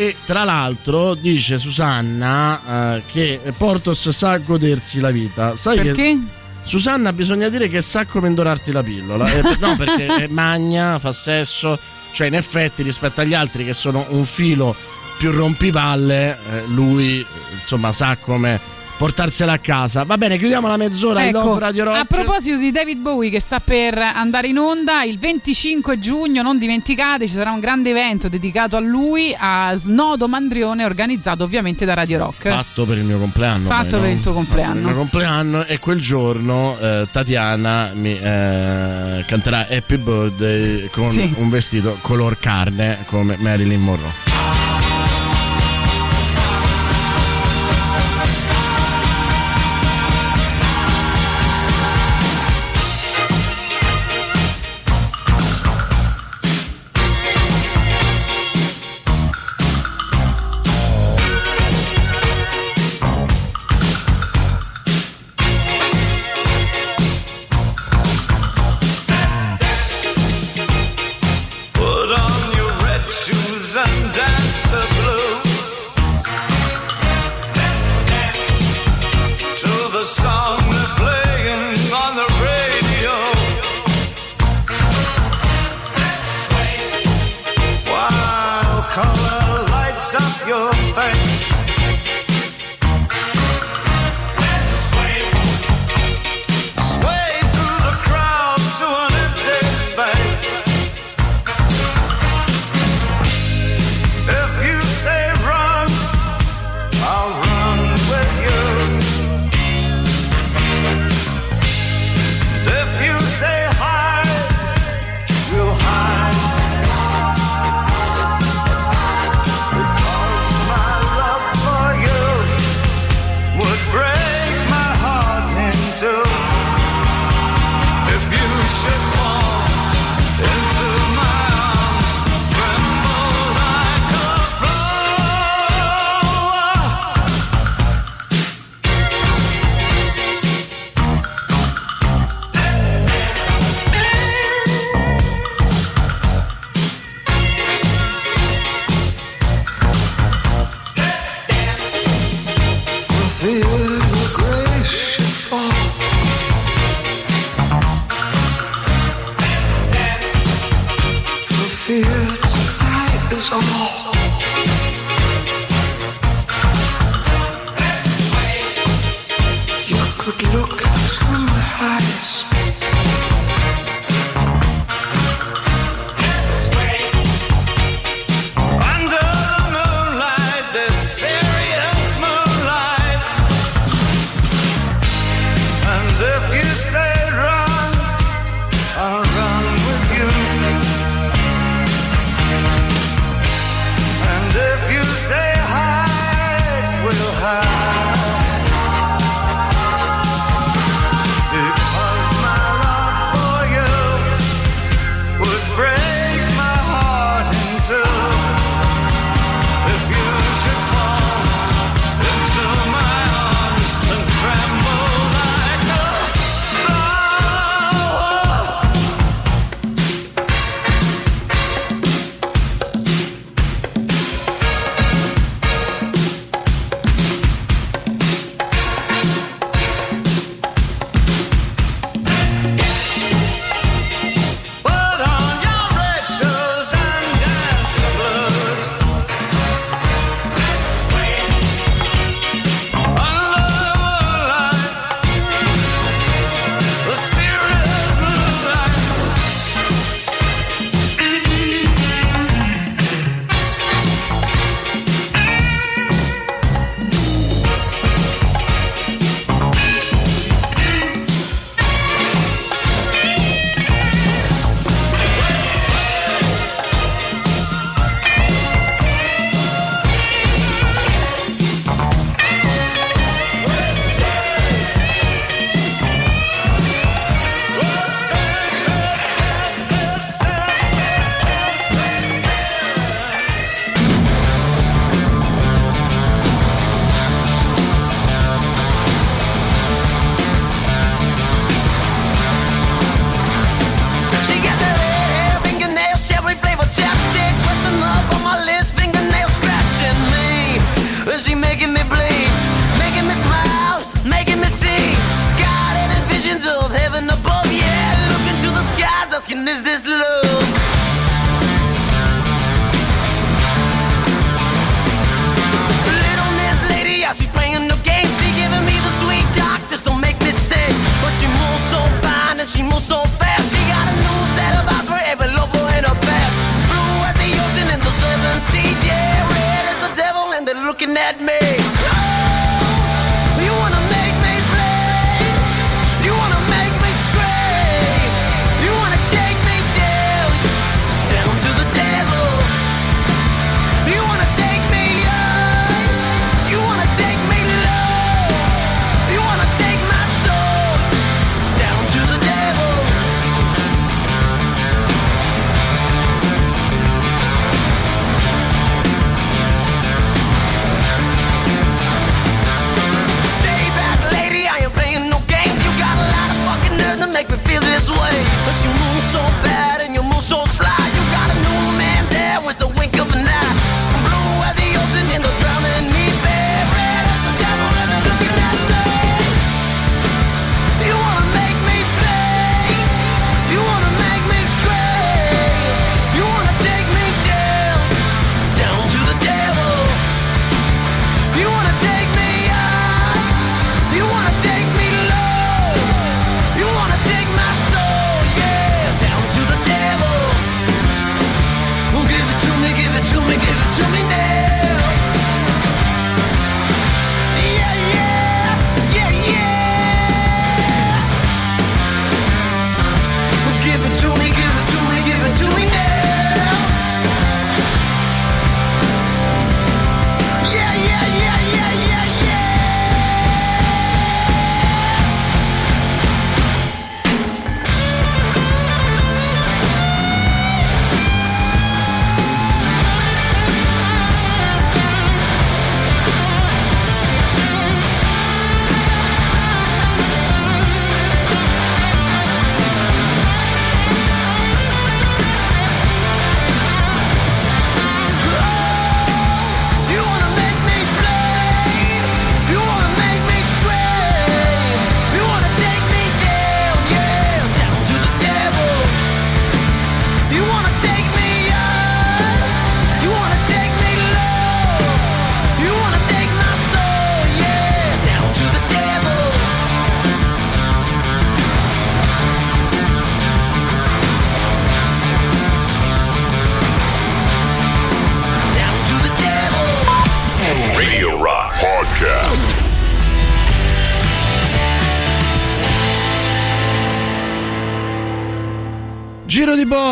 E tra l'altro dice Susanna eh, che Portos sa godersi la vita. Sai Perché? che Susanna bisogna dire che sa come indorarti la pillola. Eh, no, perché magna, fa sesso, cioè in effetti rispetto agli altri che sono un filo più rompipalle, eh, lui insomma sa come portarsela a casa. Va bene, chiudiamo la mezz'ora di Ecco, Love Radio Rock. a proposito di David Bowie che sta per andare in onda il 25 giugno, non dimenticate, ci sarà un grande evento dedicato a lui a Snodo Mandrione organizzato ovviamente da Radio Rock. Fatto per il mio compleanno. Fatto poi, per no? il tuo compleanno. Il mio compleanno e quel giorno eh, Tatiana mi eh, canterà Happy Birthday con Sì. un vestito color carne come Marilyn Monroe. Tonight is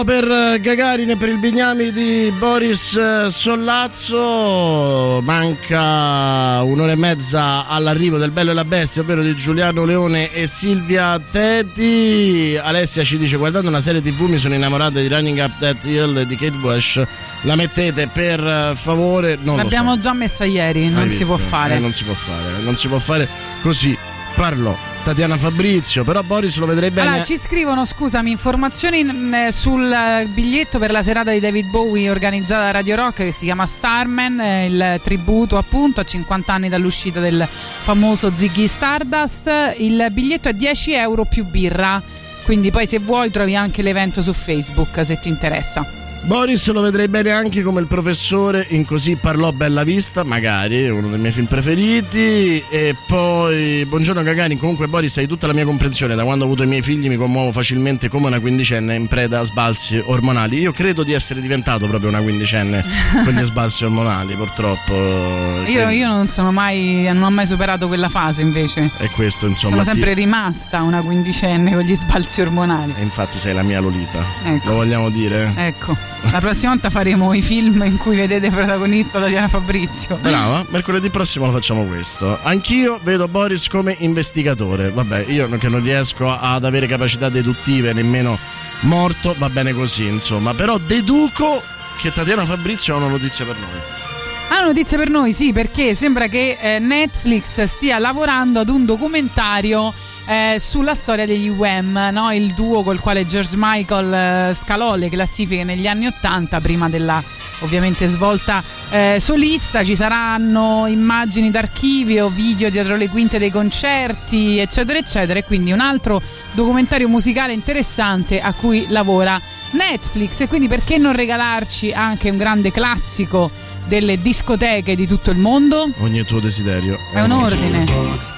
per eh, Gagarin e per il Bignami di Boris eh, Sollazzo. Manca un'ora e mezza all'arrivo del Bello e la Bestia, ovvero di Giuliano Leone e Silvia Teti. Alessia ci dice: Guardando una serie TV mi sono innamorata di Running Up That Hill di Kate Bush. La mettete per eh, favore? Non lo so. L'abbiamo già messa ieri, non si visto? può fare. Non si può fare, non si può fare così. Parlò Tatiana Fabrizio, però Boris lo vedrei bene. Allora, ci scrivono, scusami, informazioni mm, eh, sul eh, biglietto per la serata di David Bowie organizzata da Radio Rock che si chiama Starman, eh, il tributo appunto a 50 anni dall'uscita del famoso Ziggy Stardust. Il biglietto è 10 euro più birra, quindi poi se vuoi trovi anche l'evento su Facebook se ti interessa. Boris lo vedrei bene anche come il professore in Così parlò Bella Vista, magari, uno dei miei film preferiti. E poi, buongiorno Gagarin, comunque Boris hai tutta la mia comprensione, da quando ho avuto i miei figli mi commuovo facilmente come una quindicenne in preda a sbalzi ormonali. Io credo di essere diventato proprio una quindicenne con gli <laughs> sbalzi ormonali, purtroppo. Io, io non sono mai, non ho mai superato quella fase invece. E questo insomma... Sono ti- sempre rimasta una quindicenne con gli sbalzi ormonali. E infatti sei la mia Lolita. Ecco. Lo vogliamo dire? Ecco, la prossima volta faremo i film in cui vedete protagonista Tatiana Fabrizio. Brava, mercoledì prossimo lo facciamo questo. Anch'io vedo Boris come investigatore. Vabbè, io che non riesco ad avere capacità deduttive nemmeno morto, va bene così, insomma. Però deduco che Tatiana Fabrizio ha una notizia per noi. Ah, notizia per noi, sì, perché sembra che eh, Netflix stia lavorando ad un documentario eh, sulla storia degli Wham, no? il duo col quale George Michael eh, scalò le classifiche negli anni Ottanta, prima della ovviamente svolta eh, solista. Ci saranno immagini d'archivio, video dietro le quinte dei concerti, eccetera, eccetera. E quindi un altro documentario musicale interessante a cui lavora Netflix. E quindi perché non regalarci anche un grande classico? delle discoteche di tutto il mondo? Ogni tuo desiderio È un ordine.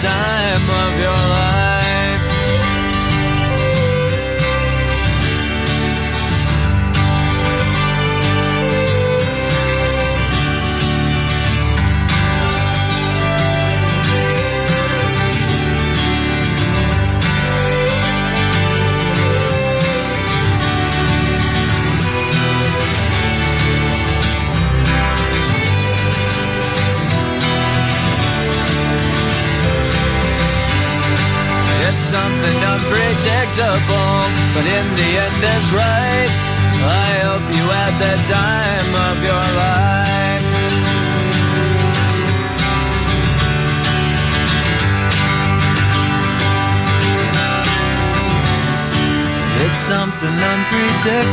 Time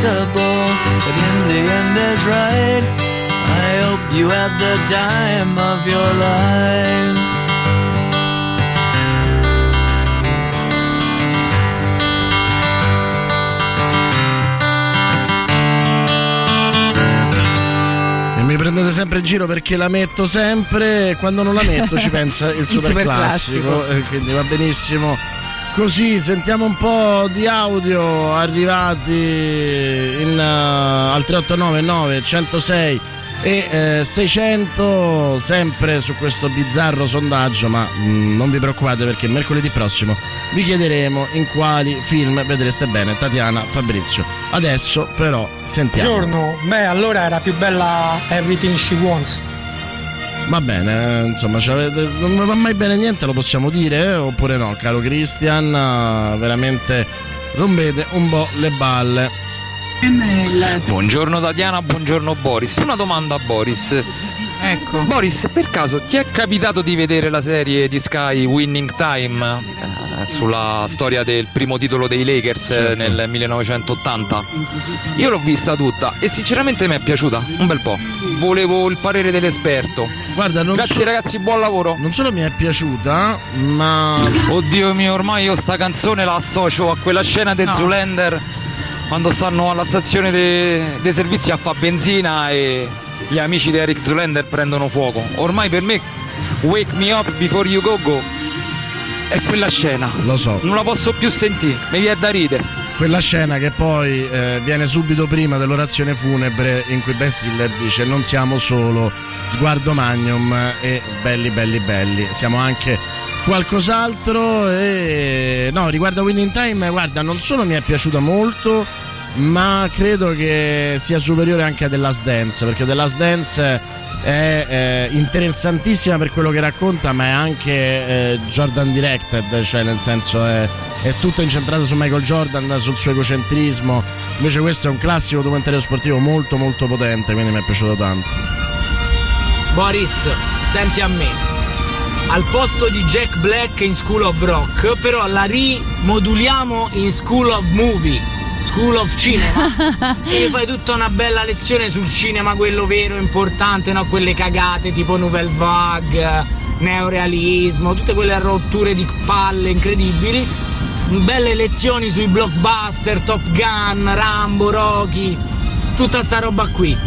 unpredictable, but in the end is right. I hope you had the time of your life. E mi prendete sempre in giro perché la metto sempre e quando non la metto ci pensa il <laughs> super, super classico. classico. quindi va benissimo. Così sentiamo un po' di audio arrivati in, uh, al 3899 106 e eh, 600 sempre su questo bizzarro sondaggio ma mm, non vi preoccupate perché mercoledì prossimo vi chiederemo in quali film vedreste bene Tatiana Fabrizio. Adesso però sentiamo. Buongiorno, beh allora era più bella Everything She Wants. Va bene, insomma, c'avete- non va mai bene niente, lo possiamo dire eh, oppure no, caro Christian? eh, Veramente rompete un po' le balle. Buongiorno Tatiana, buongiorno Boris. Una domanda a Boris. Ecco. Boris, per caso ti è capitato di vedere la serie di Sky Winning Time eh, sulla storia del primo titolo dei Lakers eh, Certo. nel 1980? Io l'ho vista tutta e sinceramente mi è piaciuta un bel po'. Volevo il parere dell'esperto. Guarda, non Grazie so- ragazzi, buon lavoro. Non solo mi è piaciuta, ma. Oddio mio, ormai io sta canzone la associo a quella scena di No. Zulander quando stanno alla stazione dei dei servizi a fare benzina e gli amici di Eric Zulander prendono fuoco. Ormai per me Wake Me Up Before You Go Go è quella scena. Lo so. Non la posso più sentire, mi viene da ridere. Quella scena che poi eh, viene subito prima dell'orazione funebre in cui Ben Stiller dice non siamo solo sguardo magnum e belli belli belli, siamo anche qualcos'altro e no, riguardo a Winning Time, guarda, non solo mi è piaciuta molto, ma credo che sia superiore anche a The Last Dance, perché The Last Dance è eh, interessantissima per quello che racconta, ma è anche eh, Jordan directed, cioè nel senso è, è tutto incentrato su Michael Jordan, sul suo egocentrismo. Invece questo è un classico documentario sportivo molto molto potente, quindi mi è piaciuto tanto. Boris, senti a me. Al posto di Jack Black in School of Rock, però la rimoduliamo in School of Movie, School of Cinema. <laughs> e fai tutta una bella lezione sul cinema, quello vero, importante, no? Quelle cagate tipo Nouvelle Vague, neorealismo, tutte quelle rotture di palle incredibili. Belle lezioni sui blockbuster, Top Gun, Rambo, Rocky, tutta sta roba qui.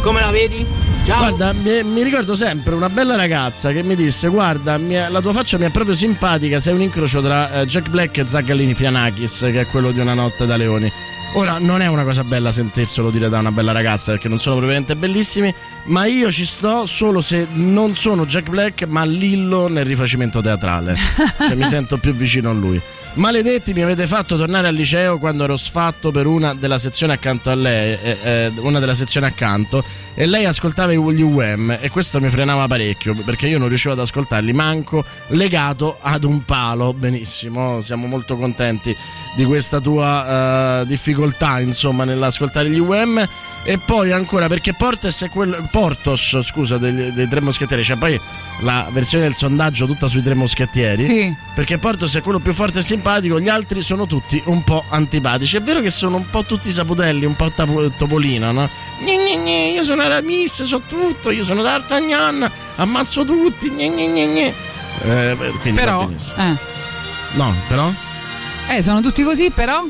Come la vedi? Guarda, mi, mi ricordo sempre una bella ragazza che mi disse: Guarda, mi è- la tua faccia mi è proprio simpatica. Sei un incrocio tra eh, Jack Black e Zagalini Fianakis, che è quello di Una notte da leoni. Ora, non è una cosa bella sentirselo dire da una bella ragazza perché non sono propriamente bellissimi, ma io ci sto solo se non sono Jack Black, ma Lillo nel rifacimento teatrale. Cioè, mi sento più vicino a lui. Maledetti, mi avete fatto tornare al liceo quando ero sfatto per una della sezione accanto a lei, eh, eh, una della sezioni accanto, e lei ascoltava i gli UM e questo mi frenava parecchio perché io non riuscivo ad ascoltarli, manco legato ad un palo. Benissimo, siamo molto contenti di questa tua eh, difficoltà, insomma, nell'ascoltare gli UM. E poi ancora perché Portes è quello, Portos, scusa, dei, dei tre moschettieri, c'è poi la versione del sondaggio tutta sui tre moschettieri. Sì. Perché Portos è quello più forte e simpatico, gli altri sono tutti un po' antipatici. È vero che sono un po' tutti saputelli, un po' topolino, no? Gne, gne, gne, io sono Aramis, so tutto, io sono D'Artagnan, ammazzo tutti, gne, gne, gne, gne. Eh, quindi Però, eh. No, però? Eh, sono tutti così, però?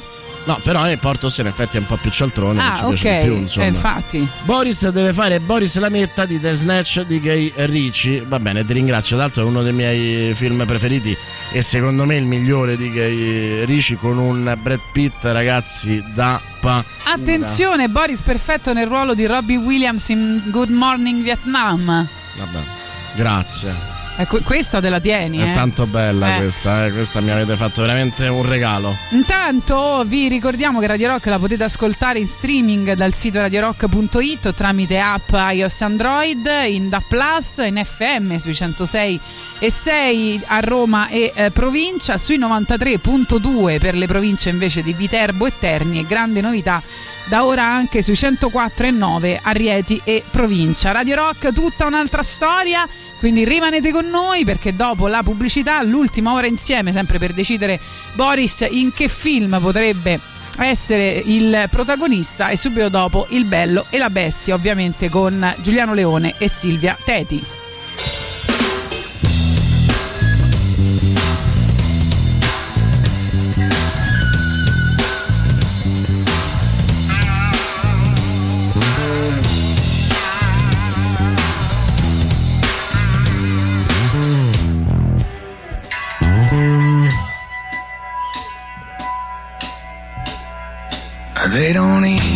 No, però eh, Portos in effetti è un po' più cialtrone, ah, che ci ok. piace di più, insomma. Eh, infatti. Boris deve fare Boris Lametta di The Snatch di Gay Ricci. Va bene, ti ringrazio. D'altro è uno dei miei film preferiti e secondo me il migliore di Gay Ricci con un Brad Pitt, ragazzi, da pa. Attenzione, Boris perfetto nel ruolo di Robbie Williams in Good Morning Vietnam. Vabbè, grazie. Ecco, questa te la tieni, È eh? tanto bella Eh. questa, eh. questa mi avete fatto veramente un regalo. Intanto vi ricordiamo che Radio Rock la potete ascoltare in streaming dal sito radiorock.it o tramite app iOS Android, in DA Plus, in FM sui 106 e 6 a Roma e eh, provincia, sui 93.2 per le province invece di Viterbo e Terni e grande novità da ora anche sui 104 e 9 a Rieti e provincia. Radio Rock tutta un'altra storia. Quindi rimanete con noi perché dopo la pubblicità, l'ultima ora insieme, sempre per decidere Boris in che film potrebbe essere il protagonista e subito dopo Il Bello e la Bestia, ovviamente con Giuliano Leone e Silvia Teti. They don't eat,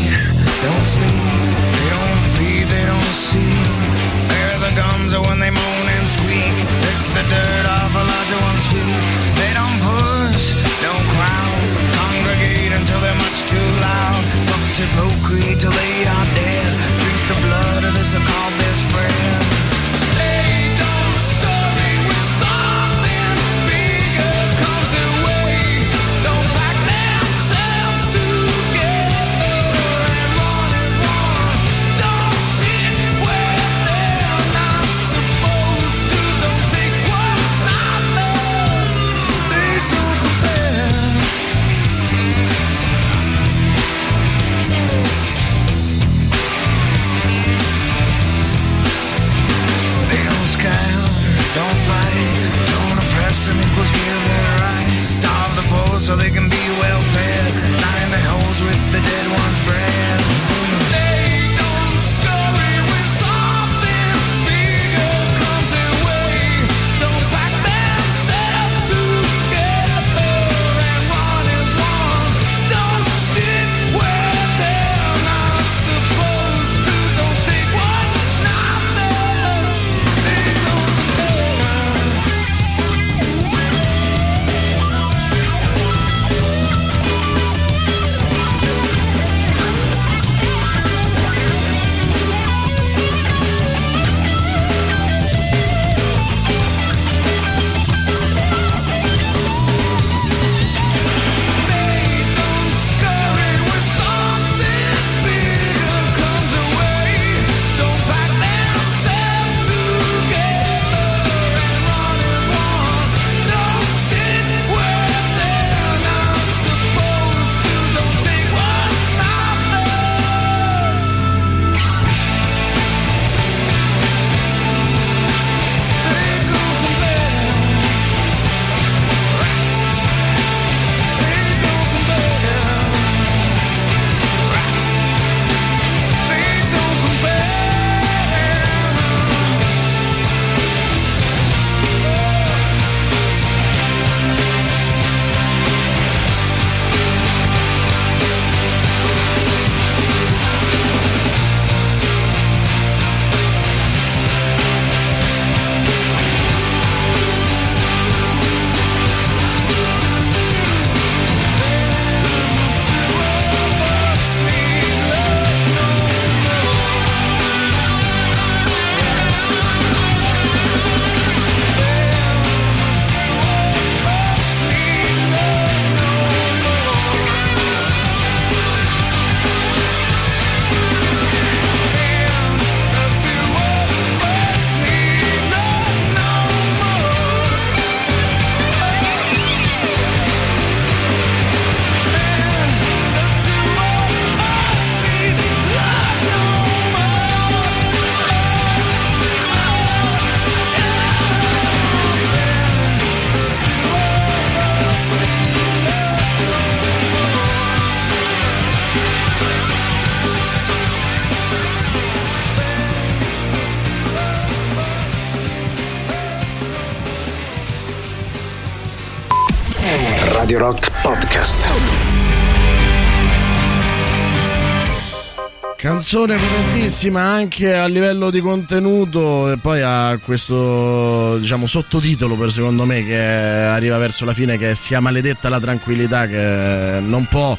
Canzone potentissima anche a livello di contenuto e poi ha questo diciamo sottotitolo per secondo me che arriva verso la fine che sia maledetta la tranquillità che non può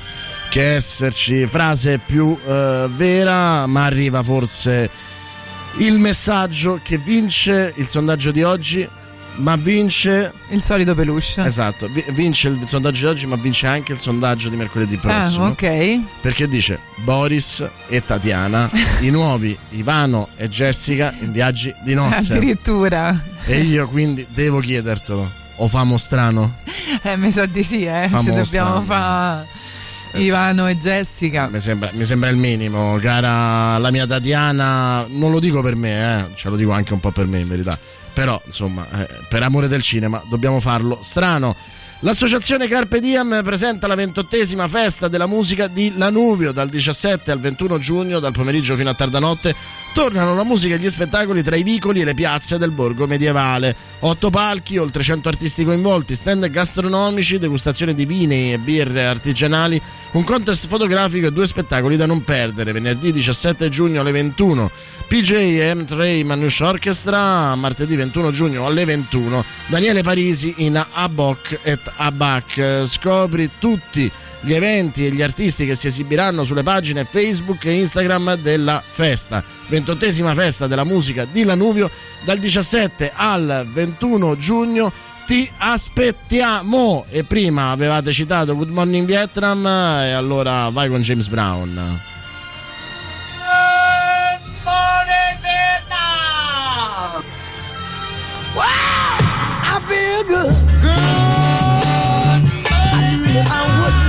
che esserci frase più eh, vera ma arriva forse il messaggio che vince il sondaggio di oggi ma vince Il solito peluche. esatto vi- vince il sondaggio di oggi ma vince anche il sondaggio di mercoledì prossimo Ah, ok. perché dice Boris e Tatiana, <laughs> i nuovi Ivano e Jessica in viaggi di nozze. Addirittura. E io quindi devo chiedertelo. O famo strano? Eh, mi sa di sì, eh. Se Famo dobbiamo strano. fare Ivano e Jessica. Mi sembra, mi sembra il minimo, cara la mia Tatiana. Non lo dico per me, eh, ce lo dico anche un po' per me in verità. Però, insomma, eh, per amore del cinema dobbiamo farlo strano. L'associazione Carpe Diem presenta la ventottesima festa della musica di Lanuvio dal 17 al 21 giugno, dal pomeriggio fino a tarda notte. Tornano la musica e gli spettacoli tra i vicoli e le piazze del borgo medievale. Otto palchi, oltre 100 artisti coinvolti, stand gastronomici, degustazione di vini e birre artigianali, un contest fotografico e due spettacoli da non perdere. Venerdì 17 giugno alle 21 PJ e M3 Manouche Orchestra, martedì 21 giugno alle 21 Daniele Parisi in Abok et Abak. Scopri tutti gli eventi e gli artisti che si esibiranno sulle pagine Facebook e Instagram della festa. Ventottesima festa della musica di Lanuvio dal 17 al 21 giugno. Ti aspettiamo! E prima avevate citato Good Morning Vietnam e allora vai con James Brown. I feel good. Good. I really, I wouldn't.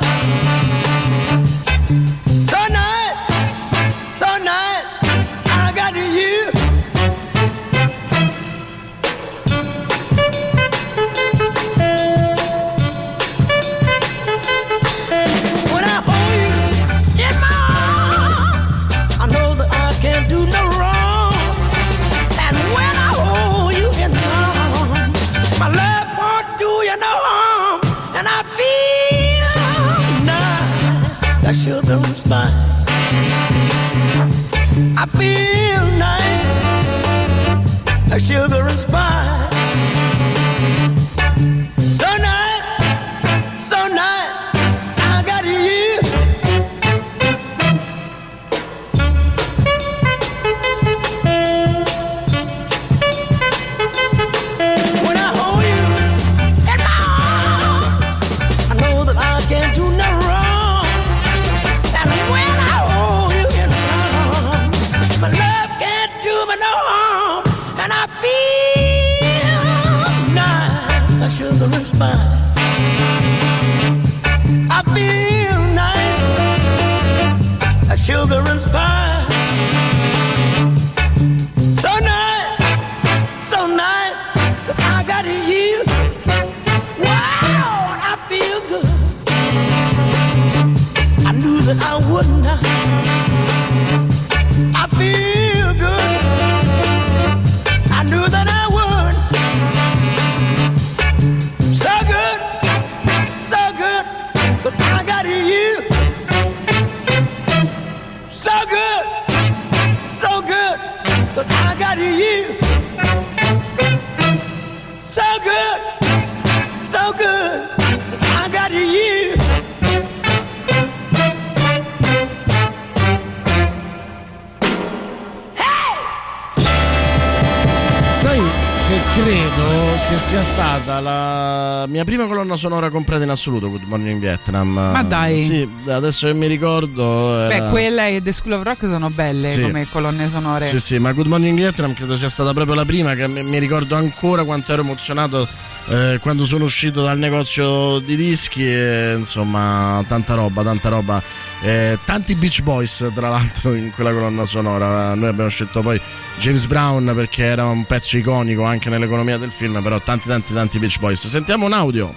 Sonora comprata in assoluto, Good Morning Vietnam. Ma dai. Sì, adesso che mi ricordo. Beh, era- quella e The School of Rock sono belle Sì. come colonne sonore. Sì, sì, ma Good Morning Vietnam credo sia stata proprio la prima che mi mi ricordo ancora quanto ero emozionato eh, quando sono uscito dal negozio di dischi e insomma tanta roba, tanta roba. Eh, tanti Beach Boys, tra l'altro, in quella colonna sonora. Noi abbiamo scelto poi James Brown perché era un pezzo iconico anche nell'economia del film, però tanti, tanti, tanti Beach Boys. Sentiamo un audio.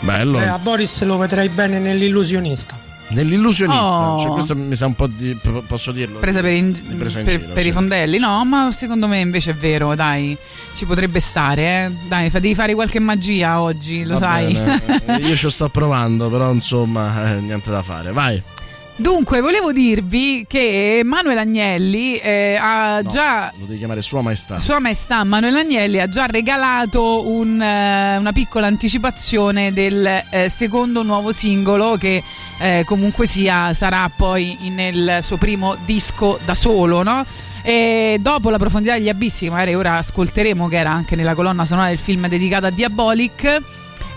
Bello. Eh, a Boris lo vedrei bene nell'illusionista. Nell'illusionista, Oh. cioè, questo mi sa un po' di. posso dirlo? Presa per, in- Di presa in per- giro, per sì. i fondelli, no, ma secondo me invece è vero, dai, ci potrebbe stare, eh. Dai, fa- devi fare qualche magia oggi, lo Va sai. bene. <laughs> Io ci sto provando, però insomma, eh, niente da fare. Vai. Dunque, volevo dirvi che Manuel Agnelli eh, ha No, già Lo devi chiamare Sua Maestà. Sua Maestà Manuel Agnelli ha già regalato un, eh, una piccola anticipazione del eh, secondo nuovo singolo che eh, comunque sia sarà poi nel suo primo disco da solo, no? E dopo la profondità degli abissi, che magari ora ascolteremo, che era anche nella colonna sonora del film dedicato a Diabolic.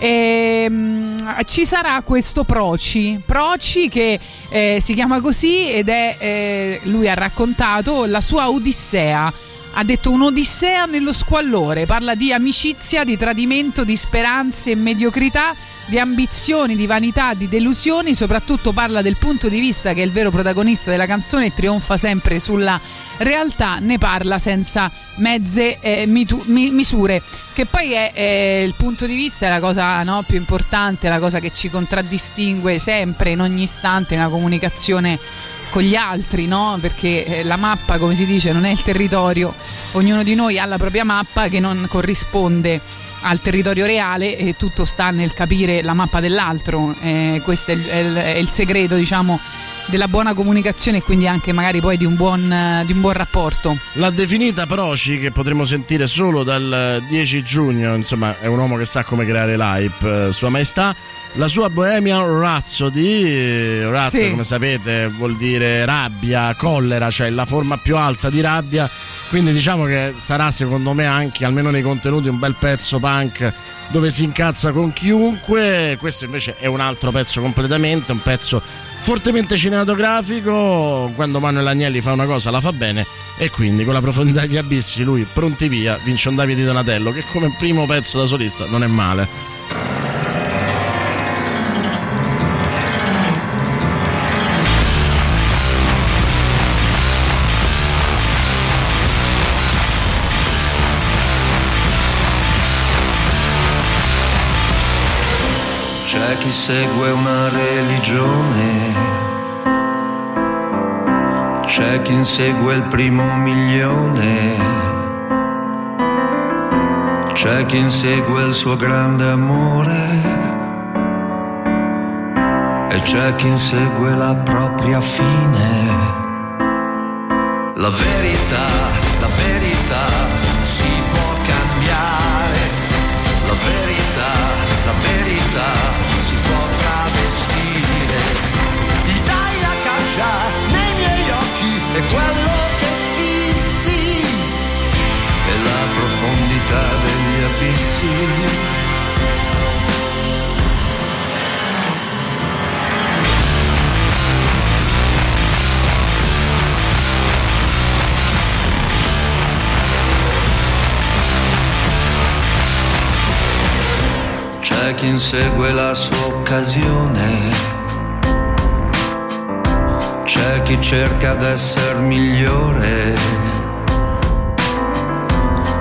Ehm, ci sarà questo Proci, Proci che eh, si chiama così ed è, eh, lui ha raccontato la sua odissea. Ha detto un'odissea nello squallore, parla di amicizia, di tradimento, di speranze e mediocrità, di ambizioni, di vanità, di delusioni, soprattutto parla del punto di vista che è il vero protagonista della canzone e trionfa sempre sulla realtà, ne parla senza mezze eh, mitu- mi- misure, che poi è, è il punto di vista è la cosa no, più importante, la cosa che ci contraddistingue sempre, in ogni istante, nella comunicazione con gli altri, no? Perché eh, la mappa, come si dice, non è il territorio. Ognuno di noi ha la propria mappa che non corrisponde al territorio reale e tutto sta nel capire la mappa dell'altro. Eh, questo è il, è il- è il segreto, diciamo, della buona comunicazione e quindi anche magari poi di un buon, di un buon rapporto. L'ha definita Proci, che potremo sentire solo dal 10 giugno. Insomma, è un uomo che sa come creare l'hype. eh, Sua Maestà. La sua Bohemian Rhapsody, Rat, Sì. come sapete, vuol dire rabbia, collera, cioè la forma più alta di rabbia. Quindi diciamo che sarà, secondo me, anche almeno nei contenuti, un bel pezzo punk dove si incazza con chiunque. Questo invece è un altro pezzo completamente, un pezzo fortemente cinematografico. Quando Manuel Agnelli fa una cosa la fa bene e quindi con la profondità degli abissi lui pronti via vince un Davide Donatello che come primo pezzo da solista non è male. C'è chi segue una religione, c'è chi insegue il primo milione, c'è chi insegue il suo grande amore e c'è chi insegue la propria fine. La verità, la verità si può cambiare. La verità, verità si può travestire. Gli dai la caccia nei miei occhi e quello che fissi è la profondità degli abissi. C'è chi insegue la sua occasione, c'è chi cerca d'essere migliore,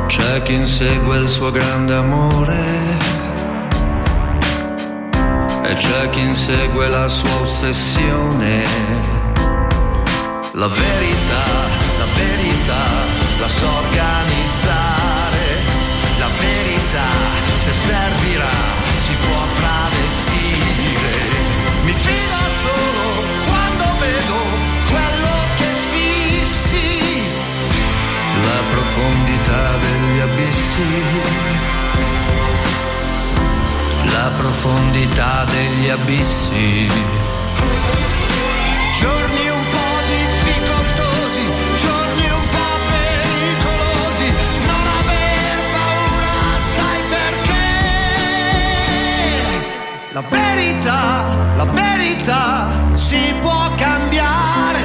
c'è chi insegue il suo grande amore. E c'è chi insegue la sua ossessione. La verità, la verità, la so organizzare, la verità, se servirà, si può travestire. Mi fido solo quando vedo quello che fissi, la profondità degli abissi. La profondità degli abissi. La verità, la verità si può cambiare.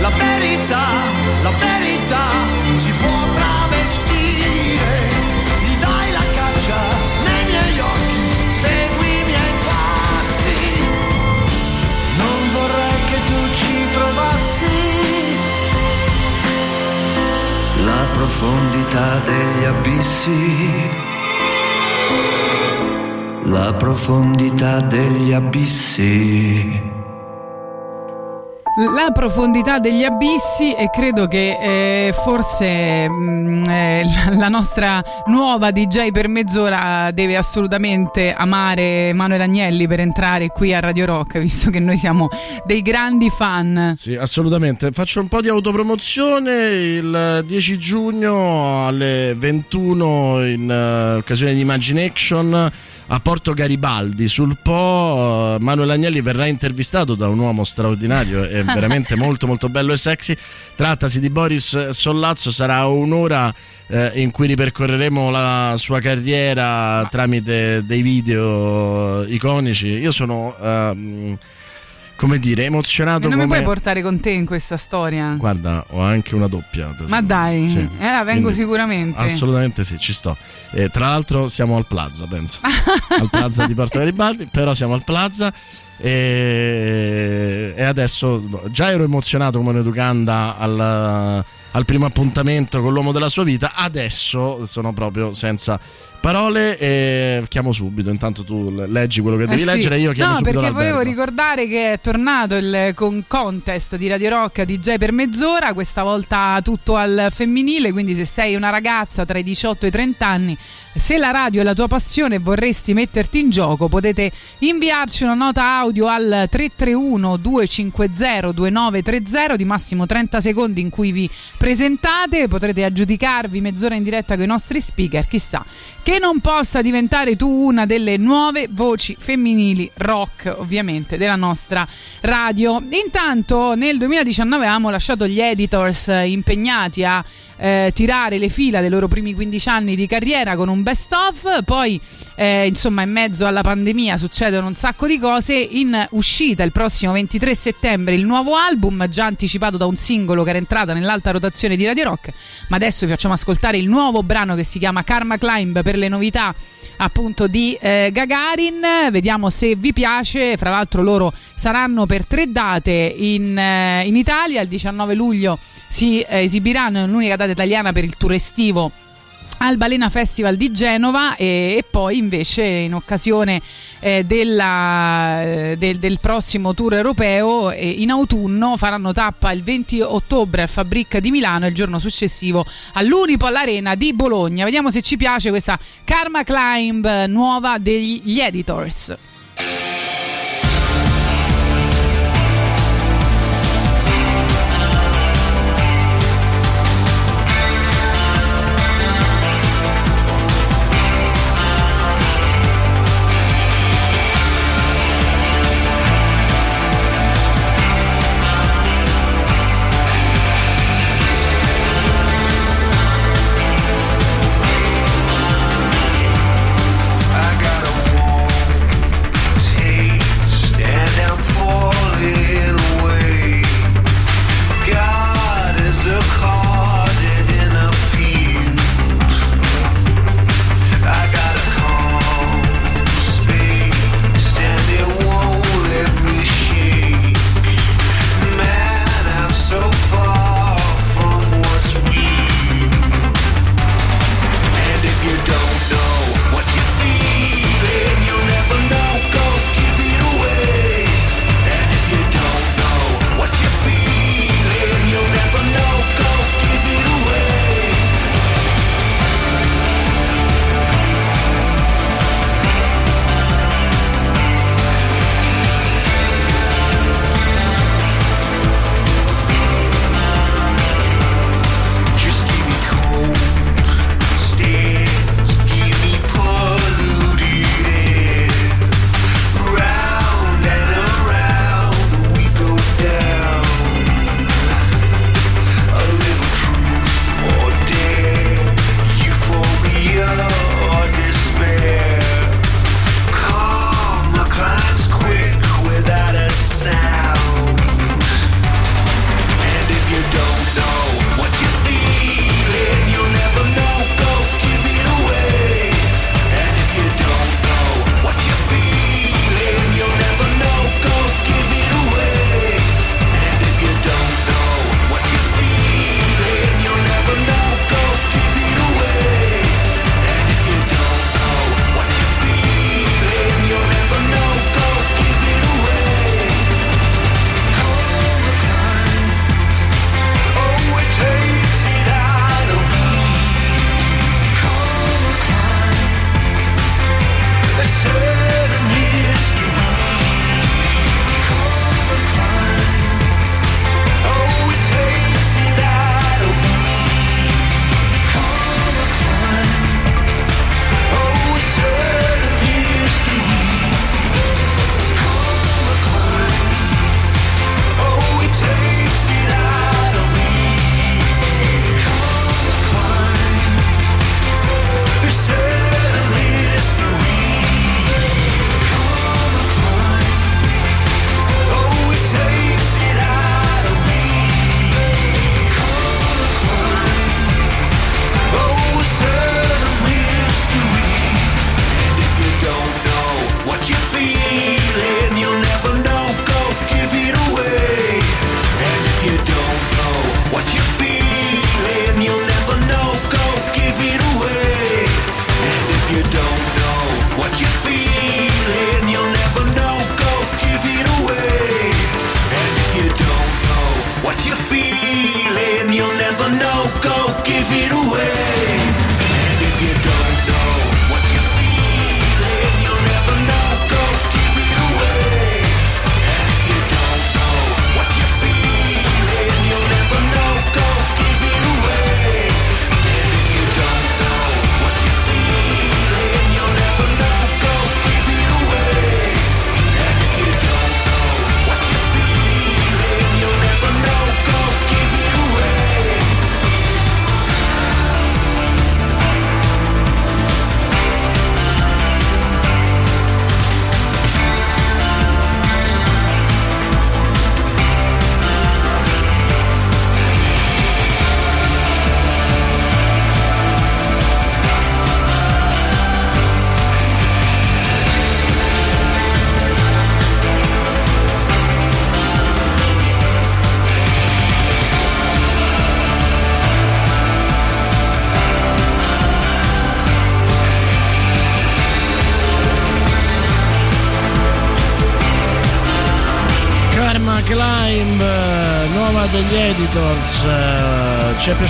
La verità, la verità si può travestire. Mi dai la caccia nei miei occhi, segui i miei passi. Non vorrei che tu ci trovassi la profondità degli abissi. La profondità degli abissi. La profondità degli abissi e credo che eh, forse mh, eh, la- nostra nuova DJ per mezz'ora deve assolutamente amare Manuel Agnelli per entrare qui a Radio Rock, visto che noi siamo dei grandi fan. Sì, assolutamente. Faccio un po' di autopromozione. Il 10 giugno alle 21 in eh, occasione di Imagination a Porto Garibaldi sul Po Manuel Agnelli verrà intervistato da un uomo straordinario e <laughs> veramente molto molto bello e sexy. Trattasi di Boris Sollazzo, sarà un'ora eh, in cui ripercorreremo la sua carriera tramite dei video iconici. Io sono ehm, come dire, emozionato E non mi come puoi portare con te in questa storia? Guarda, ho anche una doppia. Ma dai, Sì. eh, vengo Quindi, sicuramente. Assolutamente sì, ci sto. Eh, tra l'altro siamo al Plaza, penso. <laughs> al Plaza di Porto Garibaldi, però siamo al Plaza. E, e adesso già ero emozionato come un'educanda al, al primo appuntamento con l'uomo della sua vita, adesso sono proprio senza parole e chiamo subito. Intanto tu leggi quello che Eh devi sì. leggere io chiamo no, subito perché volevo l'albergo. ricordare che è tornato il con- contest di Radio Rock DJ per mezz'ora, questa volta tutto al femminile, quindi se sei una ragazza tra i 18 e i 30 anni, se la radio è la tua passione e vorresti metterti in gioco, potete inviarci una nota audio al 331 250 2930 di massimo 30 secondi in cui vi presentate, potrete aggiudicarvi mezz'ora in diretta con i nostri speaker, chissà che non possa diventare tu una delle nuove voci femminili rock, ovviamente, della nostra radio. Intanto nel 2019 avevamo lasciato gli editors eh, impegnati a eh, tirare le fila dei loro primi 15 anni di carriera con un best of, poi eh, insomma in mezzo alla pandemia succedono un sacco di cose, in uscita il prossimo 23 settembre il nuovo album già anticipato da un singolo che era entrato nell'alta rotazione di Radio Rock, ma adesso vi facciamo ascoltare il nuovo brano che si chiama Karma Climb per le novità appunto di eh, Gagarin. Vediamo se vi piace. Fra l'altro loro saranno per tre date in, eh, in Italia. Il 19 luglio si eh, esibiranno in l'unica data italiana per il tour estivo al Balena Festival di Genova e, e poi invece in occasione eh, della- eh, del, del prossimo tour europeo eh, in autunno faranno tappa il 20 ottobre al Fabric di Milano e il giorno successivo all'Unipol Arena di Bologna. Vediamo se ci piace questa Karma Climb eh, nuova degli Editors.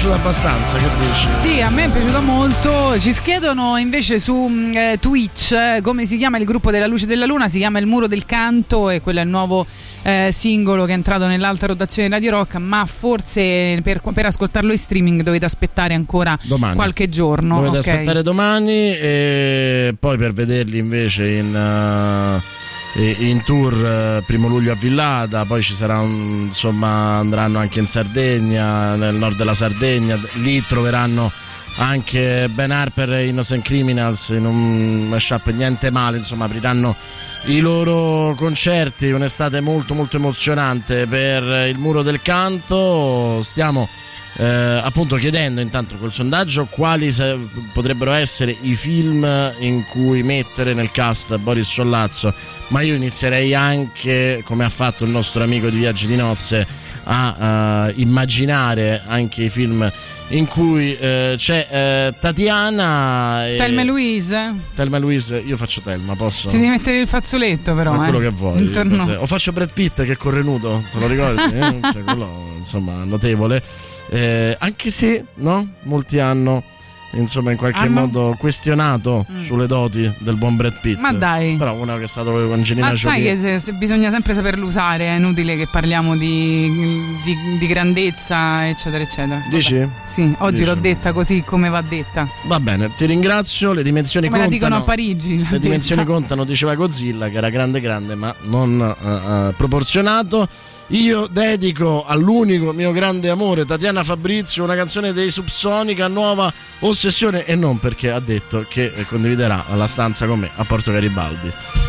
Piaciuta abbastanza, che dici? Sì, a me è piaciuto molto. Ci chiedono invece su mh, eh, Twitch eh, come si chiama il gruppo della luce della luna. Si chiama Il Muro del Canto e quello è il nuovo eh, singolo che è entrato nell'alta rotazione di Radio Rock. Ma forse per, per ascoltarlo in streaming dovete aspettare ancora Domani. qualche giorno. Dovete ok? aspettare domani e poi per vederli invece in, eh, in tour eh, primo luglio a Villada, poi ci sarà un, insomma andranno anche in Sardegna, nel nord della Sardegna, lì troveranno anche Ben Harper e Innocent Criminals in un mashup niente male, insomma apriranno i loro concerti, un'estate molto molto emozionante per il muro del canto, stiamo eh, appunto chiedendo intanto col sondaggio quali se- potrebbero essere i film in cui mettere nel cast Boris Sollazzo, ma io inizierei anche, come ha fatto il nostro amico di Viaggi di Nozze, a eh, immaginare anche i film in cui eh, c'è eh, Tatiana e Telma e Louise. Telma Louise, io faccio Telma, posso? Ti devi mettere il fazzoletto, però. Ma quello eh. che vuoi. Intorno. O faccio Brad Pitt che corre nudo, te lo ricordi? <laughs> Eh? Cioè, quello, insomma, notevole. Eh, anche se, no? Molti hanno, insomma, in qualche Hanno? modo questionato Mm. sulle doti del buon Brad Pitt. Ma dai. Però uno che è stato con Angelina Ma sai che se- se bisogna sempre saperlo usare, è inutile che parliamo di, di- di grandezza, eccetera, eccetera. Vabbè. Dici? Sì, oggi Dici. l'ho detta così come va detta. Va bene, ti ringrazio. Le dimensioni Come contano. dicono a Parigi. Le dimensioni detta. contano, diceva Godzilla, che era grande grande, ma non eh, eh, proporzionato. Io dedico all'unico mio grande amore, Tatiana Fabrizio, una canzone dei Subsonica, nuova ossessione, e non perché ha detto che condividerà la stanza con me a Porto Garibaldi.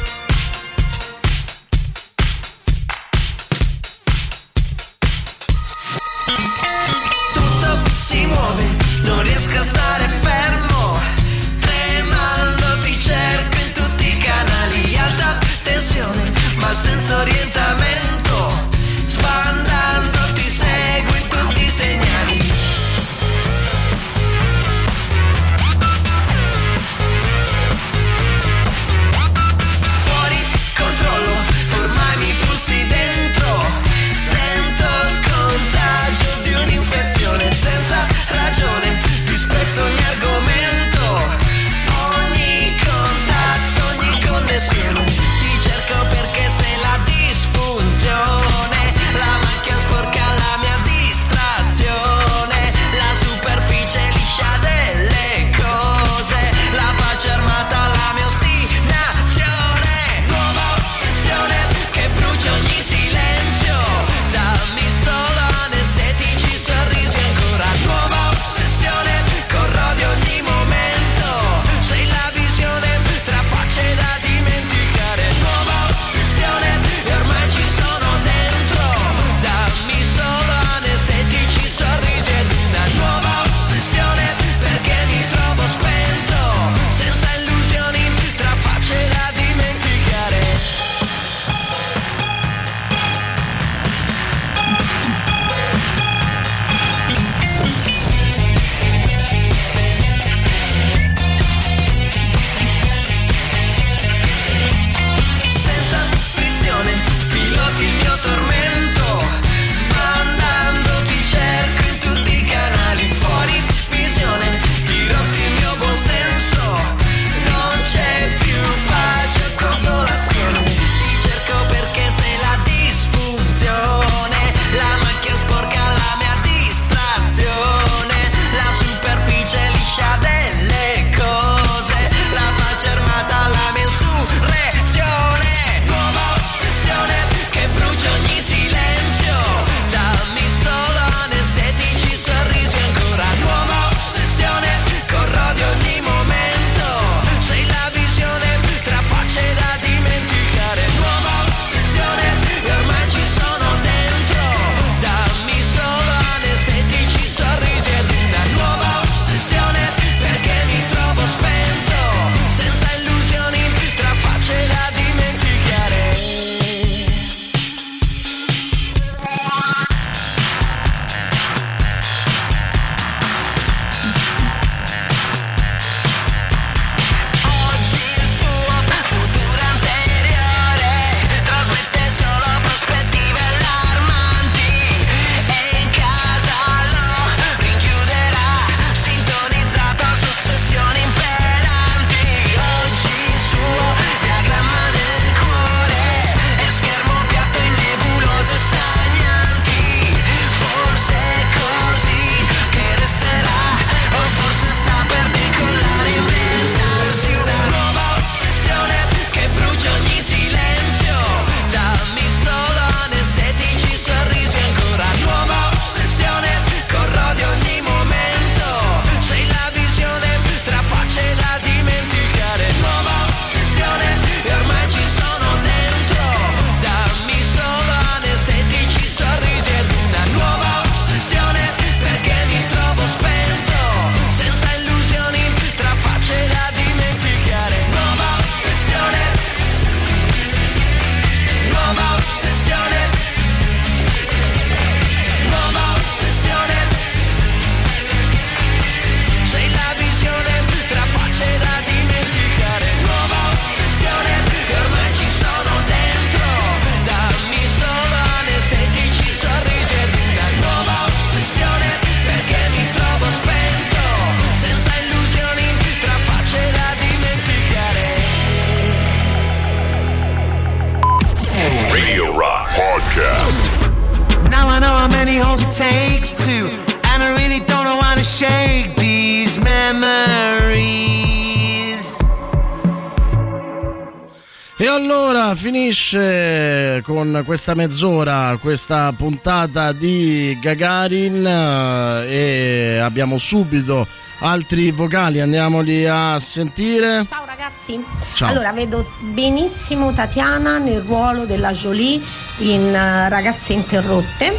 Allora finisce con questa mezz'ora questa puntata di Gagarin eh, e abbiamo subito altri vocali, andiamoli a sentire. Ciao ragazzi. Ciao. Allora, vedo benissimo Tatiana nel ruolo della Jolie in eh, Ragazze Interrotte.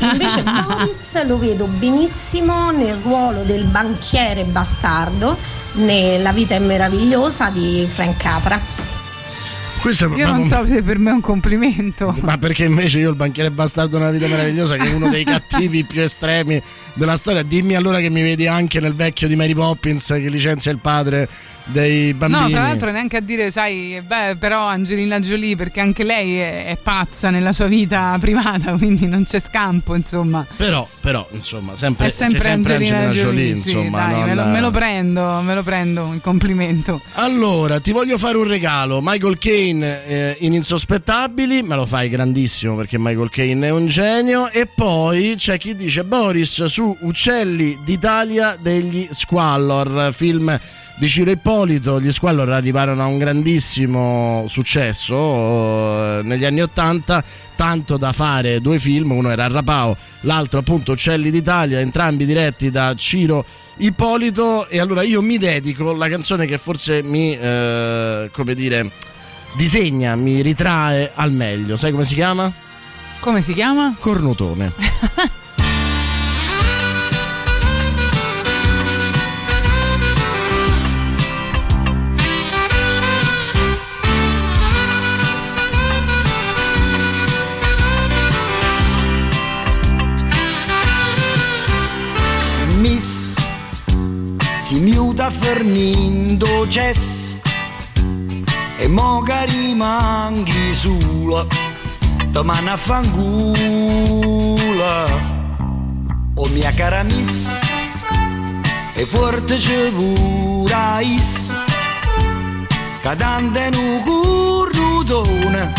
Invece <laughs> Boris lo vedo benissimo nel ruolo del banchiere bastardo nella vita è meravigliosa di Frank Capra. Questo Io non so se per me è un complimento. Ma perché invece io il banchiere bastardo nella vita meravigliosa che è uno dei cattivi più estremi della storia. Dimmi allora che mi vedi anche nel vecchio di Mary Poppins che licenzia il padre dei bambini. No, tra l'altro neanche a dire, sai, beh, però Angelina Jolie, perché anche lei è, è pazza nella sua vita privata, <laughs> quindi non c'è scampo, insomma. Però, però, insomma, sempre, è sempre, sempre Angelina, Angelina Jolie, sì, insomma. dai, non- me, lo, me lo prendo, me lo prendo, il complimento. Allora, ti voglio fare un regalo. Michael Caine eh, in Insospettabili, me lo fai grandissimo perché Michael Caine è un genio. E poi c'è chi dice Boris su Uccelli d'Italia degli Squallor, film di Ciro Ippolito. Gli Squallor arrivarono a un grandissimo successo eh, negli anni Ottanta. Tanto da fare due film, uno era Rapao, l'altro appunto Uccelli d'Italia, entrambi diretti da Ciro Ippolito. E allora io mi dedico la canzone che forse mi, eh, come dire, disegna, mi ritrae al meglio. Sai come si chiama? Come si chiama? Cornutone. <laughs> miuta fornindo cess e mo che rimanghi sola domani a fangula o mia cara miss e forte c'è pure is cadante nu cornutone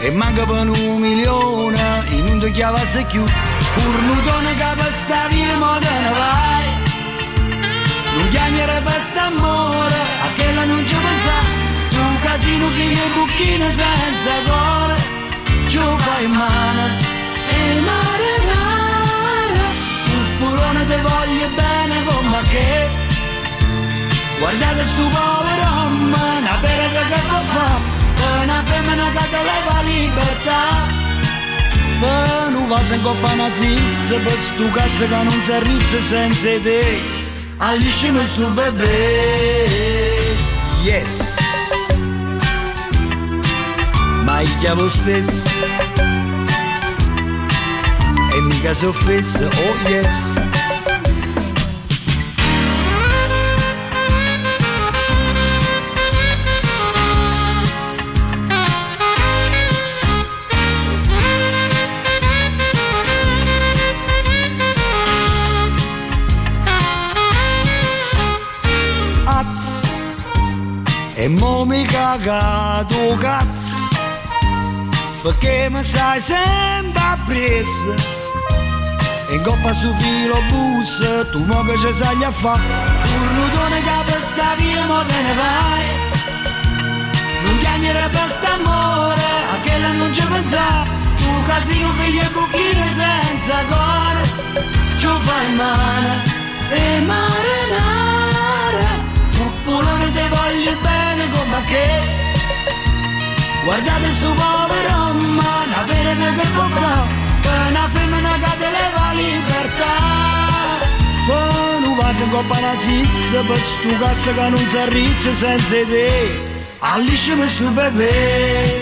e manca per un milione. In un chiavasse più cornutone che per sta via mo te ne vai non chiagnere per st'amore a quella non ci pensa tu casino figlio e bucchino senza cuore. Ci fai male e marinare tu purone te voglio bene come che. Guardate sto povero uomo una pera che può fare una femmina che te leva libertà. Ma non va in coppa una zizza per sto cazzo che non si arrizza senza te Aliscimi sto bebè Yes Ma il chiavo stesso E mica si offesso Oh yes E mo mi cagato cazzo Perché mi sai sempre appresso. E in coppa sto filo bus Tu mo che ci sai a fa. Cornutone che per sta via mo te ne vai. Non chiagnere per st'amore A quella non ci pensa. Tu casino figlio e buchino senza cuore. Ci fai male E marinare Puppulone te voglio bene come che? Guardate sto povero ma una pena che può fare Per una femmina che te leva libertà. Ma non va in coppa una zizza Per sto cazzo che non si arrizza senza te Alliscimi sto bebè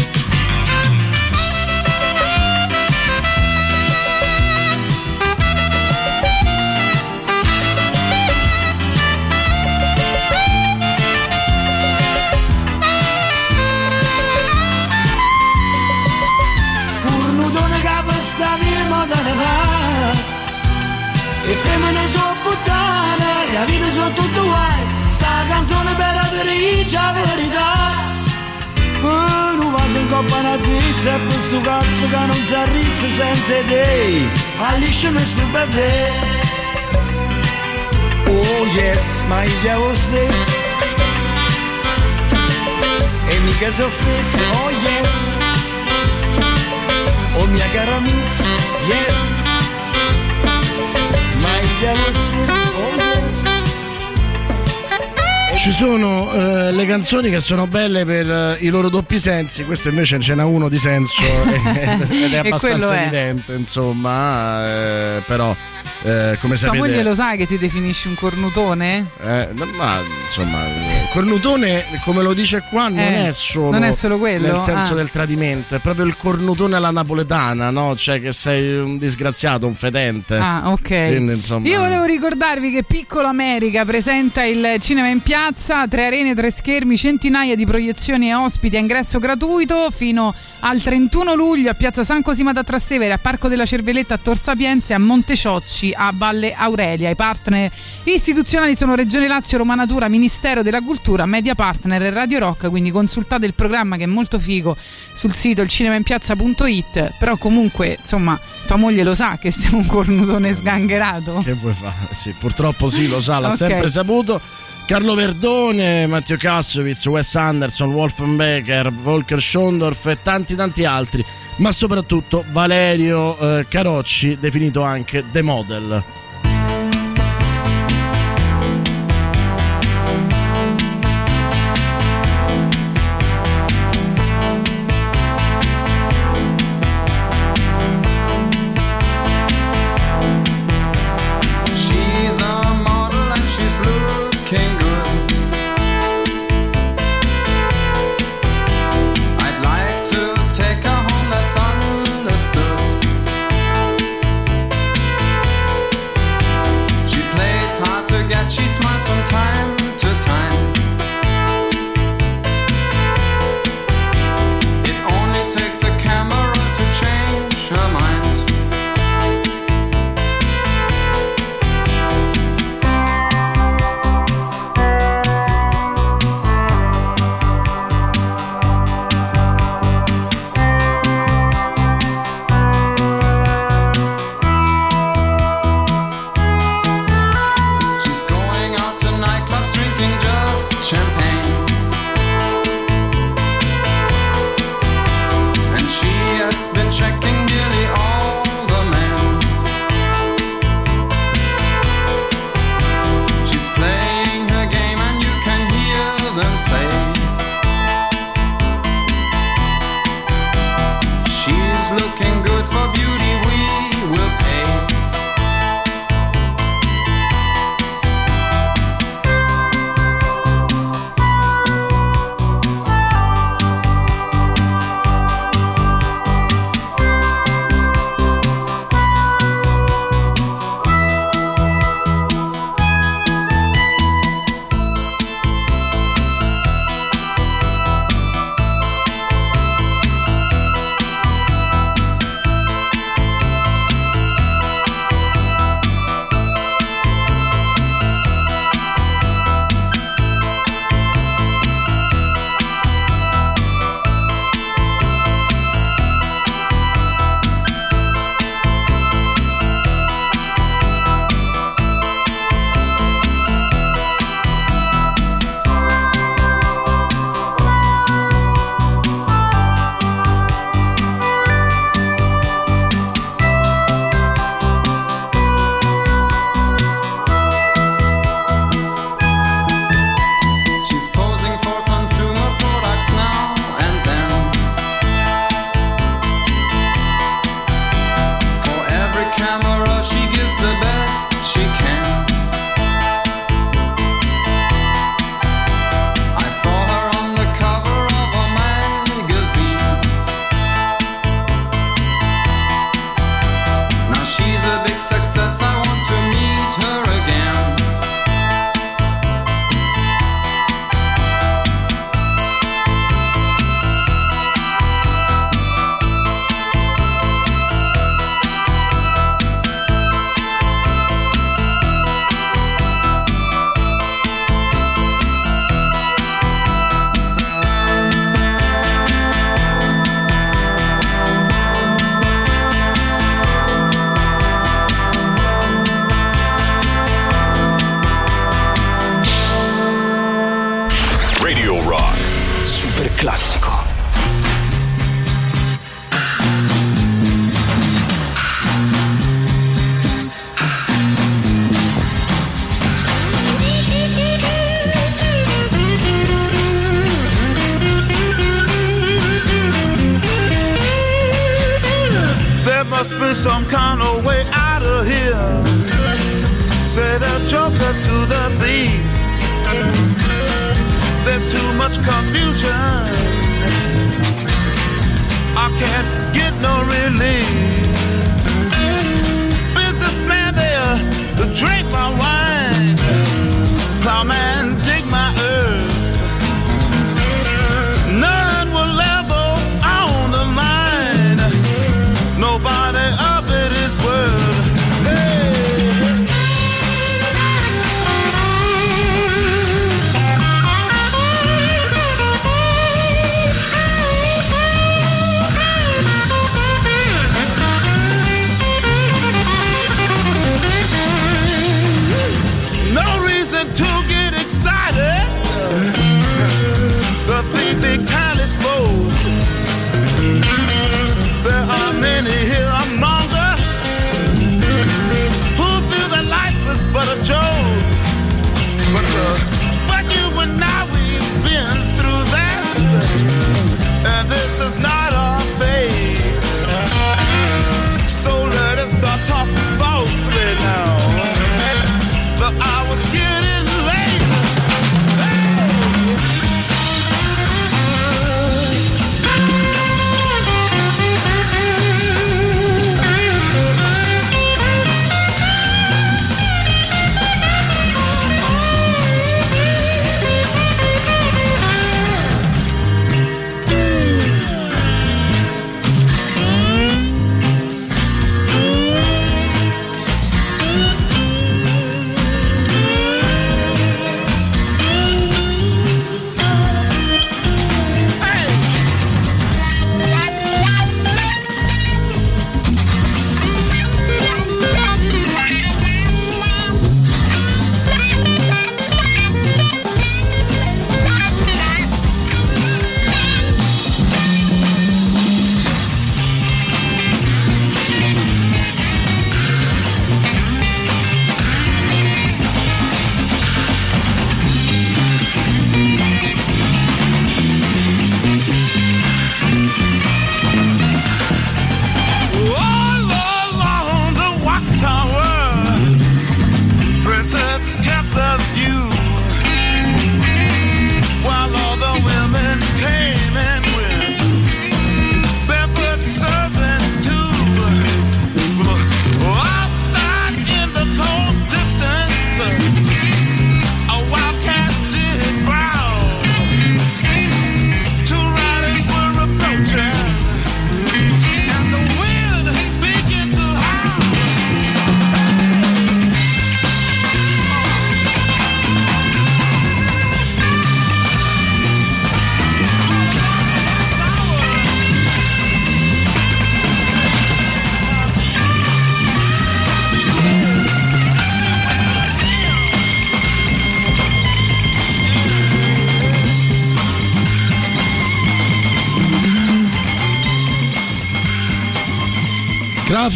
la verità. Ma non troppa una zizza E per sto cazzo che non si arrizza senza te Allisciami sto bebè. Oh yes, ma io lo stesso. E mica si offesso, oh yes. Oh mia cara miss, yes. Ma io lo stesso, Ci sono eh, le canzoni che sono belle per eh, i loro doppi sensi, questo invece ce n'è uno di senso <laughs> ed ed è abbastanza evidente, insomma, eh, però eh, come Tua sapete... moglie lo sai che ti definisci un cornutone? Eh, ma insomma, cornutone, come lo dice qua, non Eh, è solo. non è solo quello? Nel senso Ah. del tradimento, è proprio il cornutone alla napoletana, no? Cioè che sei un disgraziato, un fedente. Ah, ok. Quindi, insomma. Io volevo ricordarvi che Piccolo America presenta il cinema in piazza, tre arene, tre schermi, centinaia di proiezioni e ospiti a ingresso gratuito fino al 31 luglio a Piazza San Cosima da Trastevere, a Parco della Cervelletta a Tor Sapienza e a Monteciocci a Valle Aurelia. I partner istituzionali sono Regione Lazio, Roma Natura, Ministero della Cultura, Media Partner e Radio Rock, quindi consultate il programma che è molto figo sul sito ilcinemainpiazza.it, però comunque, insomma, tua moglie lo sa che siamo un cornutone sgangherato. Che vuoi fare? Sì, purtroppo sì, lo sa, l'ha <laughs> Ok. sempre saputo. Carlo Verdone, Matteo Kassovitz, Wes Anderson, Wolfenbecker, Volker Schondorf e tanti tanti altri, ma soprattutto Valerio eh, Carocci, definito anche The Model.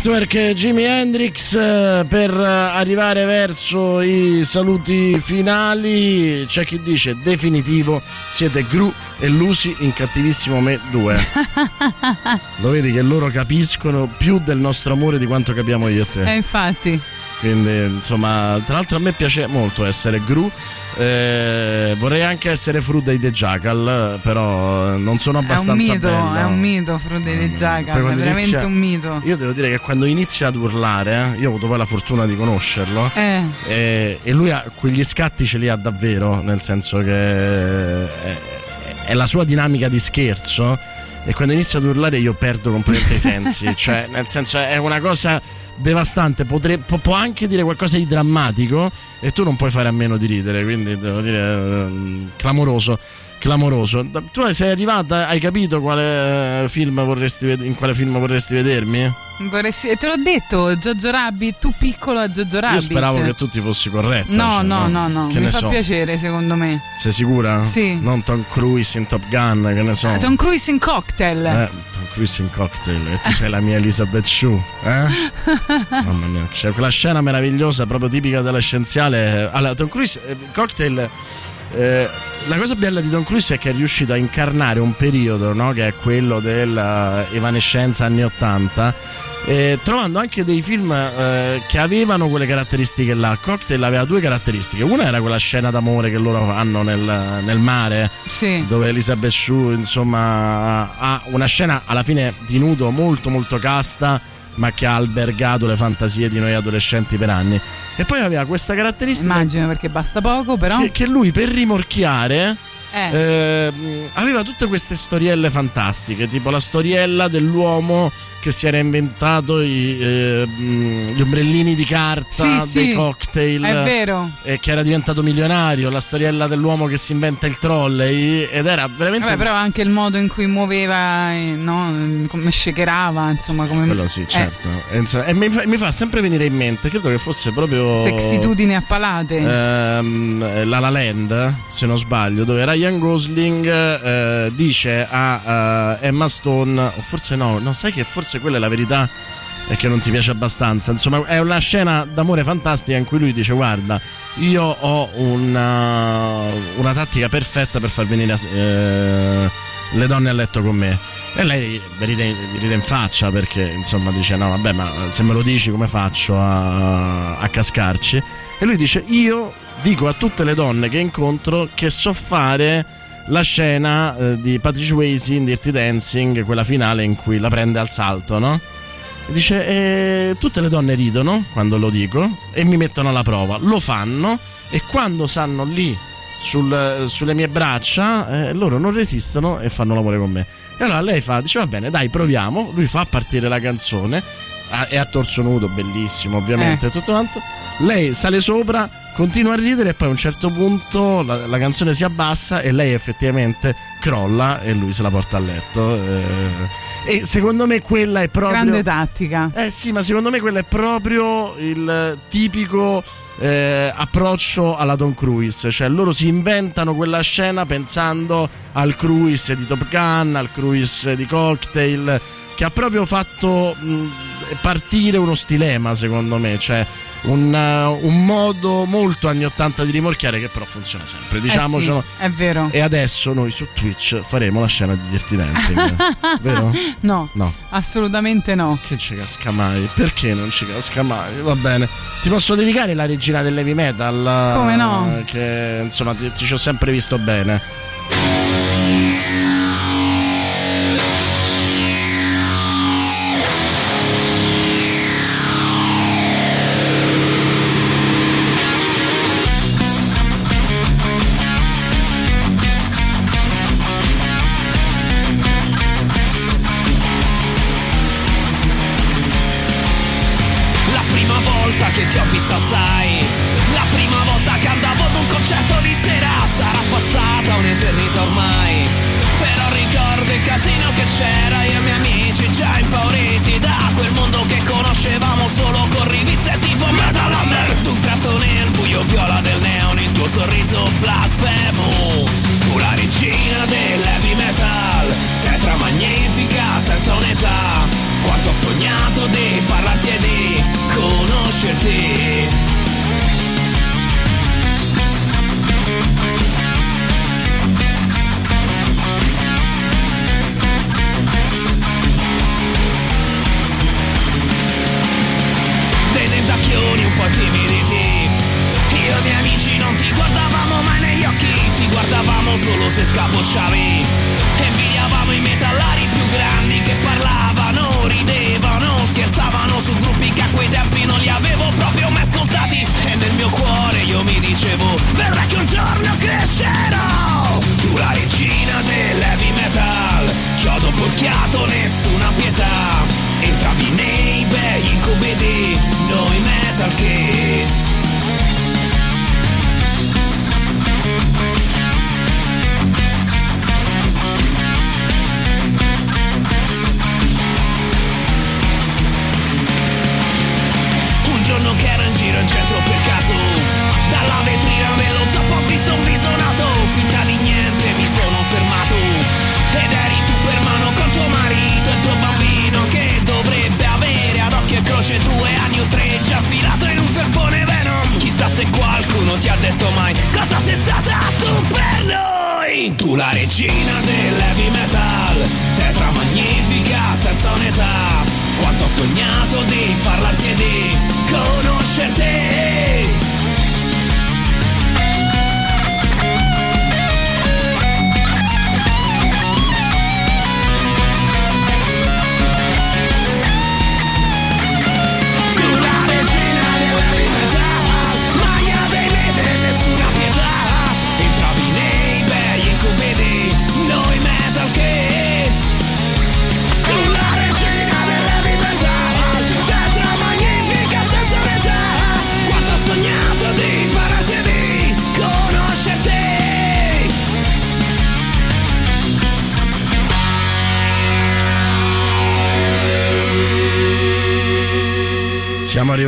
Kraftwerk Jimi Hendrix eh, per eh, arrivare verso i saluti finali. C'è chi dice definitivo siete Gru e Lucy in cattivissimo me 2. <laughs> Lo vedi che loro capiscono più del nostro amore di quanto capiamo io e te. Eh, infatti. Quindi, insomma, tra l'altro a me piace molto essere Gru. Eh, vorrei anche essere Fru dei The Jackal, però non sono È un abbastanza mito, bello. è un mito Frude di Poi Jackal, è veramente inizia- un mito. Io devo dire che quando inizia ad urlare, eh, io ho avuto poi la fortuna di conoscerlo. Eh. E, e lui ha quegli scatti ce li ha davvero, nel senso che è, è la sua dinamica di scherzo. E quando inizia ad urlare io perdo completamente i sensi. <laughs> cioè, nel senso, è una cosa devastante. Potre- può, può anche dire qualcosa di drammatico e tu non puoi fare a meno di ridere. Quindi devo dire, ehm, clamoroso. Clamoroso. Tu sei arrivata, hai capito quale film vorresti in quale film vorresti vedermi? Vorresti- te l'ho detto, Jojo Rabbit, tu piccolo a Jojo Rabbit. Io speravo che tu ti fossi corretta. No, cioè, no, no, no, Che mi fa so. piacere secondo me. Sei sicura? Sì. Non Tom Cruise in Top Gun, che ne so. Ah, Tom Cruise in cocktail. Eh, Tom Cruise in cocktail e tu sei la mia Elizabeth Shue, eh? <laughs> Mamma mia, c'è quella scena meravigliosa, proprio tipica della scienziale. Allora, Tom Cruise, eh, cocktail eh, la cosa bella di Tom Cruise è che è riuscito a incarnare un periodo no? che è quello dell'evanescenza anni 80 eh, trovando anche dei film eh, che avevano quelle caratteristiche là. Cocktail aveva due caratteristiche. Una era quella scena d'amore che loro hanno nel, nel mare, dove Elizabeth Shue, insomma, ha una scena alla fine di nudo molto, molto casta, ma che ha albergato le fantasie di noi adolescenti per anni. E poi aveva questa caratteristica. Immagino perché basta poco, però. Che, che lui per rimorchiare. Eh. eh, aveva tutte queste storielle fantastiche, tipo la storiella dell'uomo che si era inventato i, eh, gli ombrellini di carta Sì, dei sì, cocktail è vero. e che era diventato milionario, la storiella dell'uomo che si inventa il trolley ed era veramente Vabbè, però anche il modo in cui muoveva, eh, no? come shakerava, insomma, come quello sì, eh, certo. E, insomma, e mi, fa, mi fa sempre venire in mente, credo che fosse proprio sexitudini a palate. ehm, La La Land, se non sbaglio, dove Ryan Gosling eh, dice a eh, Emma Stone, forse no, no, sai che forse quella è la verità e che non ti piace abbastanza. Insomma, è una scena d'amore fantastica in cui lui dice: Guarda, io ho una, una tattica perfetta per far venire eh, le donne a letto con me. E lei ride, ride in faccia perché insomma dice: No, vabbè, ma se me lo dici come faccio a, a cascarci? E lui dice: Io dico a tutte le donne che incontro che so fare la scena eh, di Patrick Swayze in Dirty Dancing, quella finale in cui la prende al salto, no? E dice, eh, tutte le donne ridono quando lo dico e mi mettono alla prova, lo fanno e quando stanno lì sul- sulle mie braccia, eh, loro non resistono e fanno l'amore con me. E allora lei fa, dice va bene, dai, proviamo. Lui fa partire la canzone, a- è a torso nudo, bellissimo, ovviamente, Eh. tutto quanto. Lei sale sopra, continua a ridere e poi a un certo punto la, la canzone si abbassa e lei effettivamente crolla e lui se la porta a letto. eh. E secondo me quella è proprio... Grande tattica. Eh sì, ma secondo me quello è proprio il tipico eh, approccio alla Tom Cruise, cioè loro si inventano quella scena pensando al cruise di Top Gun, al cruise di Cocktail, che ha proprio fatto mh, partire uno stilema secondo me, cioè un, uh, un modo molto anni 80 di rimorchiare che però funziona sempre, diciamocelo. Eh sì, è vero. E adesso noi su Twitch faremo la scena di Dirty Dancing, <laughs> vero? No, No. assolutamente no. Che ci casca mai? Perché non ci casca mai? Va bene. Ti posso dedicare la regina dell'heavy metal? Come no? Che insomma ti, ti ci ho sempre visto bene.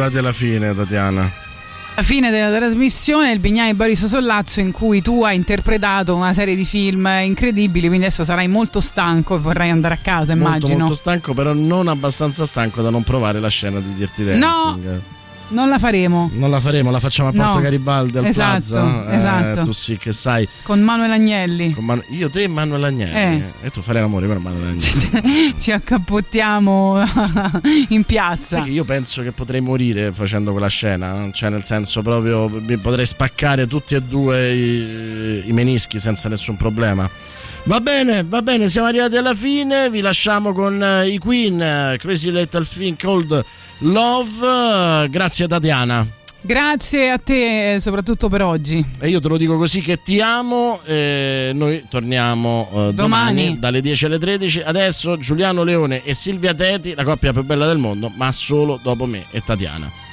Arrivati alla fine, Tatiana. Alla fine della trasmissione il Bignai Boris Sollazzo in cui tu hai interpretato una serie di film incredibili, quindi adesso sarai molto stanco e vorrai andare a casa, Molto, immagino. molto stanco, però non abbastanza stanco da non provare la scena di Dirty Dancing. Non la faremo. Non la faremo, la facciamo a Porto No. Garibaldi al Esatto, Plaza. Eh, esatto. tu sì che sai. Con Manuel Agnelli. Con Manu- io, te e Manuel Agnelli. E tu farei l'amore con Manuel Agnelli. <laughs> Ci accappottiamo <laughs> in piazza. Che io penso che potrei morire facendo quella scena, cioè nel senso proprio potrei spaccare tutti e due i, i menischi senza nessun problema. Va bene, va bene, siamo arrivati alla fine, vi lasciamo con eh, i Queen, eh, Crazy Little Thing Called Love, eh, grazie Tatiana. Grazie a te, eh, soprattutto per oggi. E io te lo dico così che ti amo. e noi torniamo eh, domani. Domani. dalle 10 alle 13. Adesso Giuliano Leone e Silvia Teti, la coppia più bella del mondo, ma solo dopo me e Tatiana.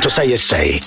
106 e 6.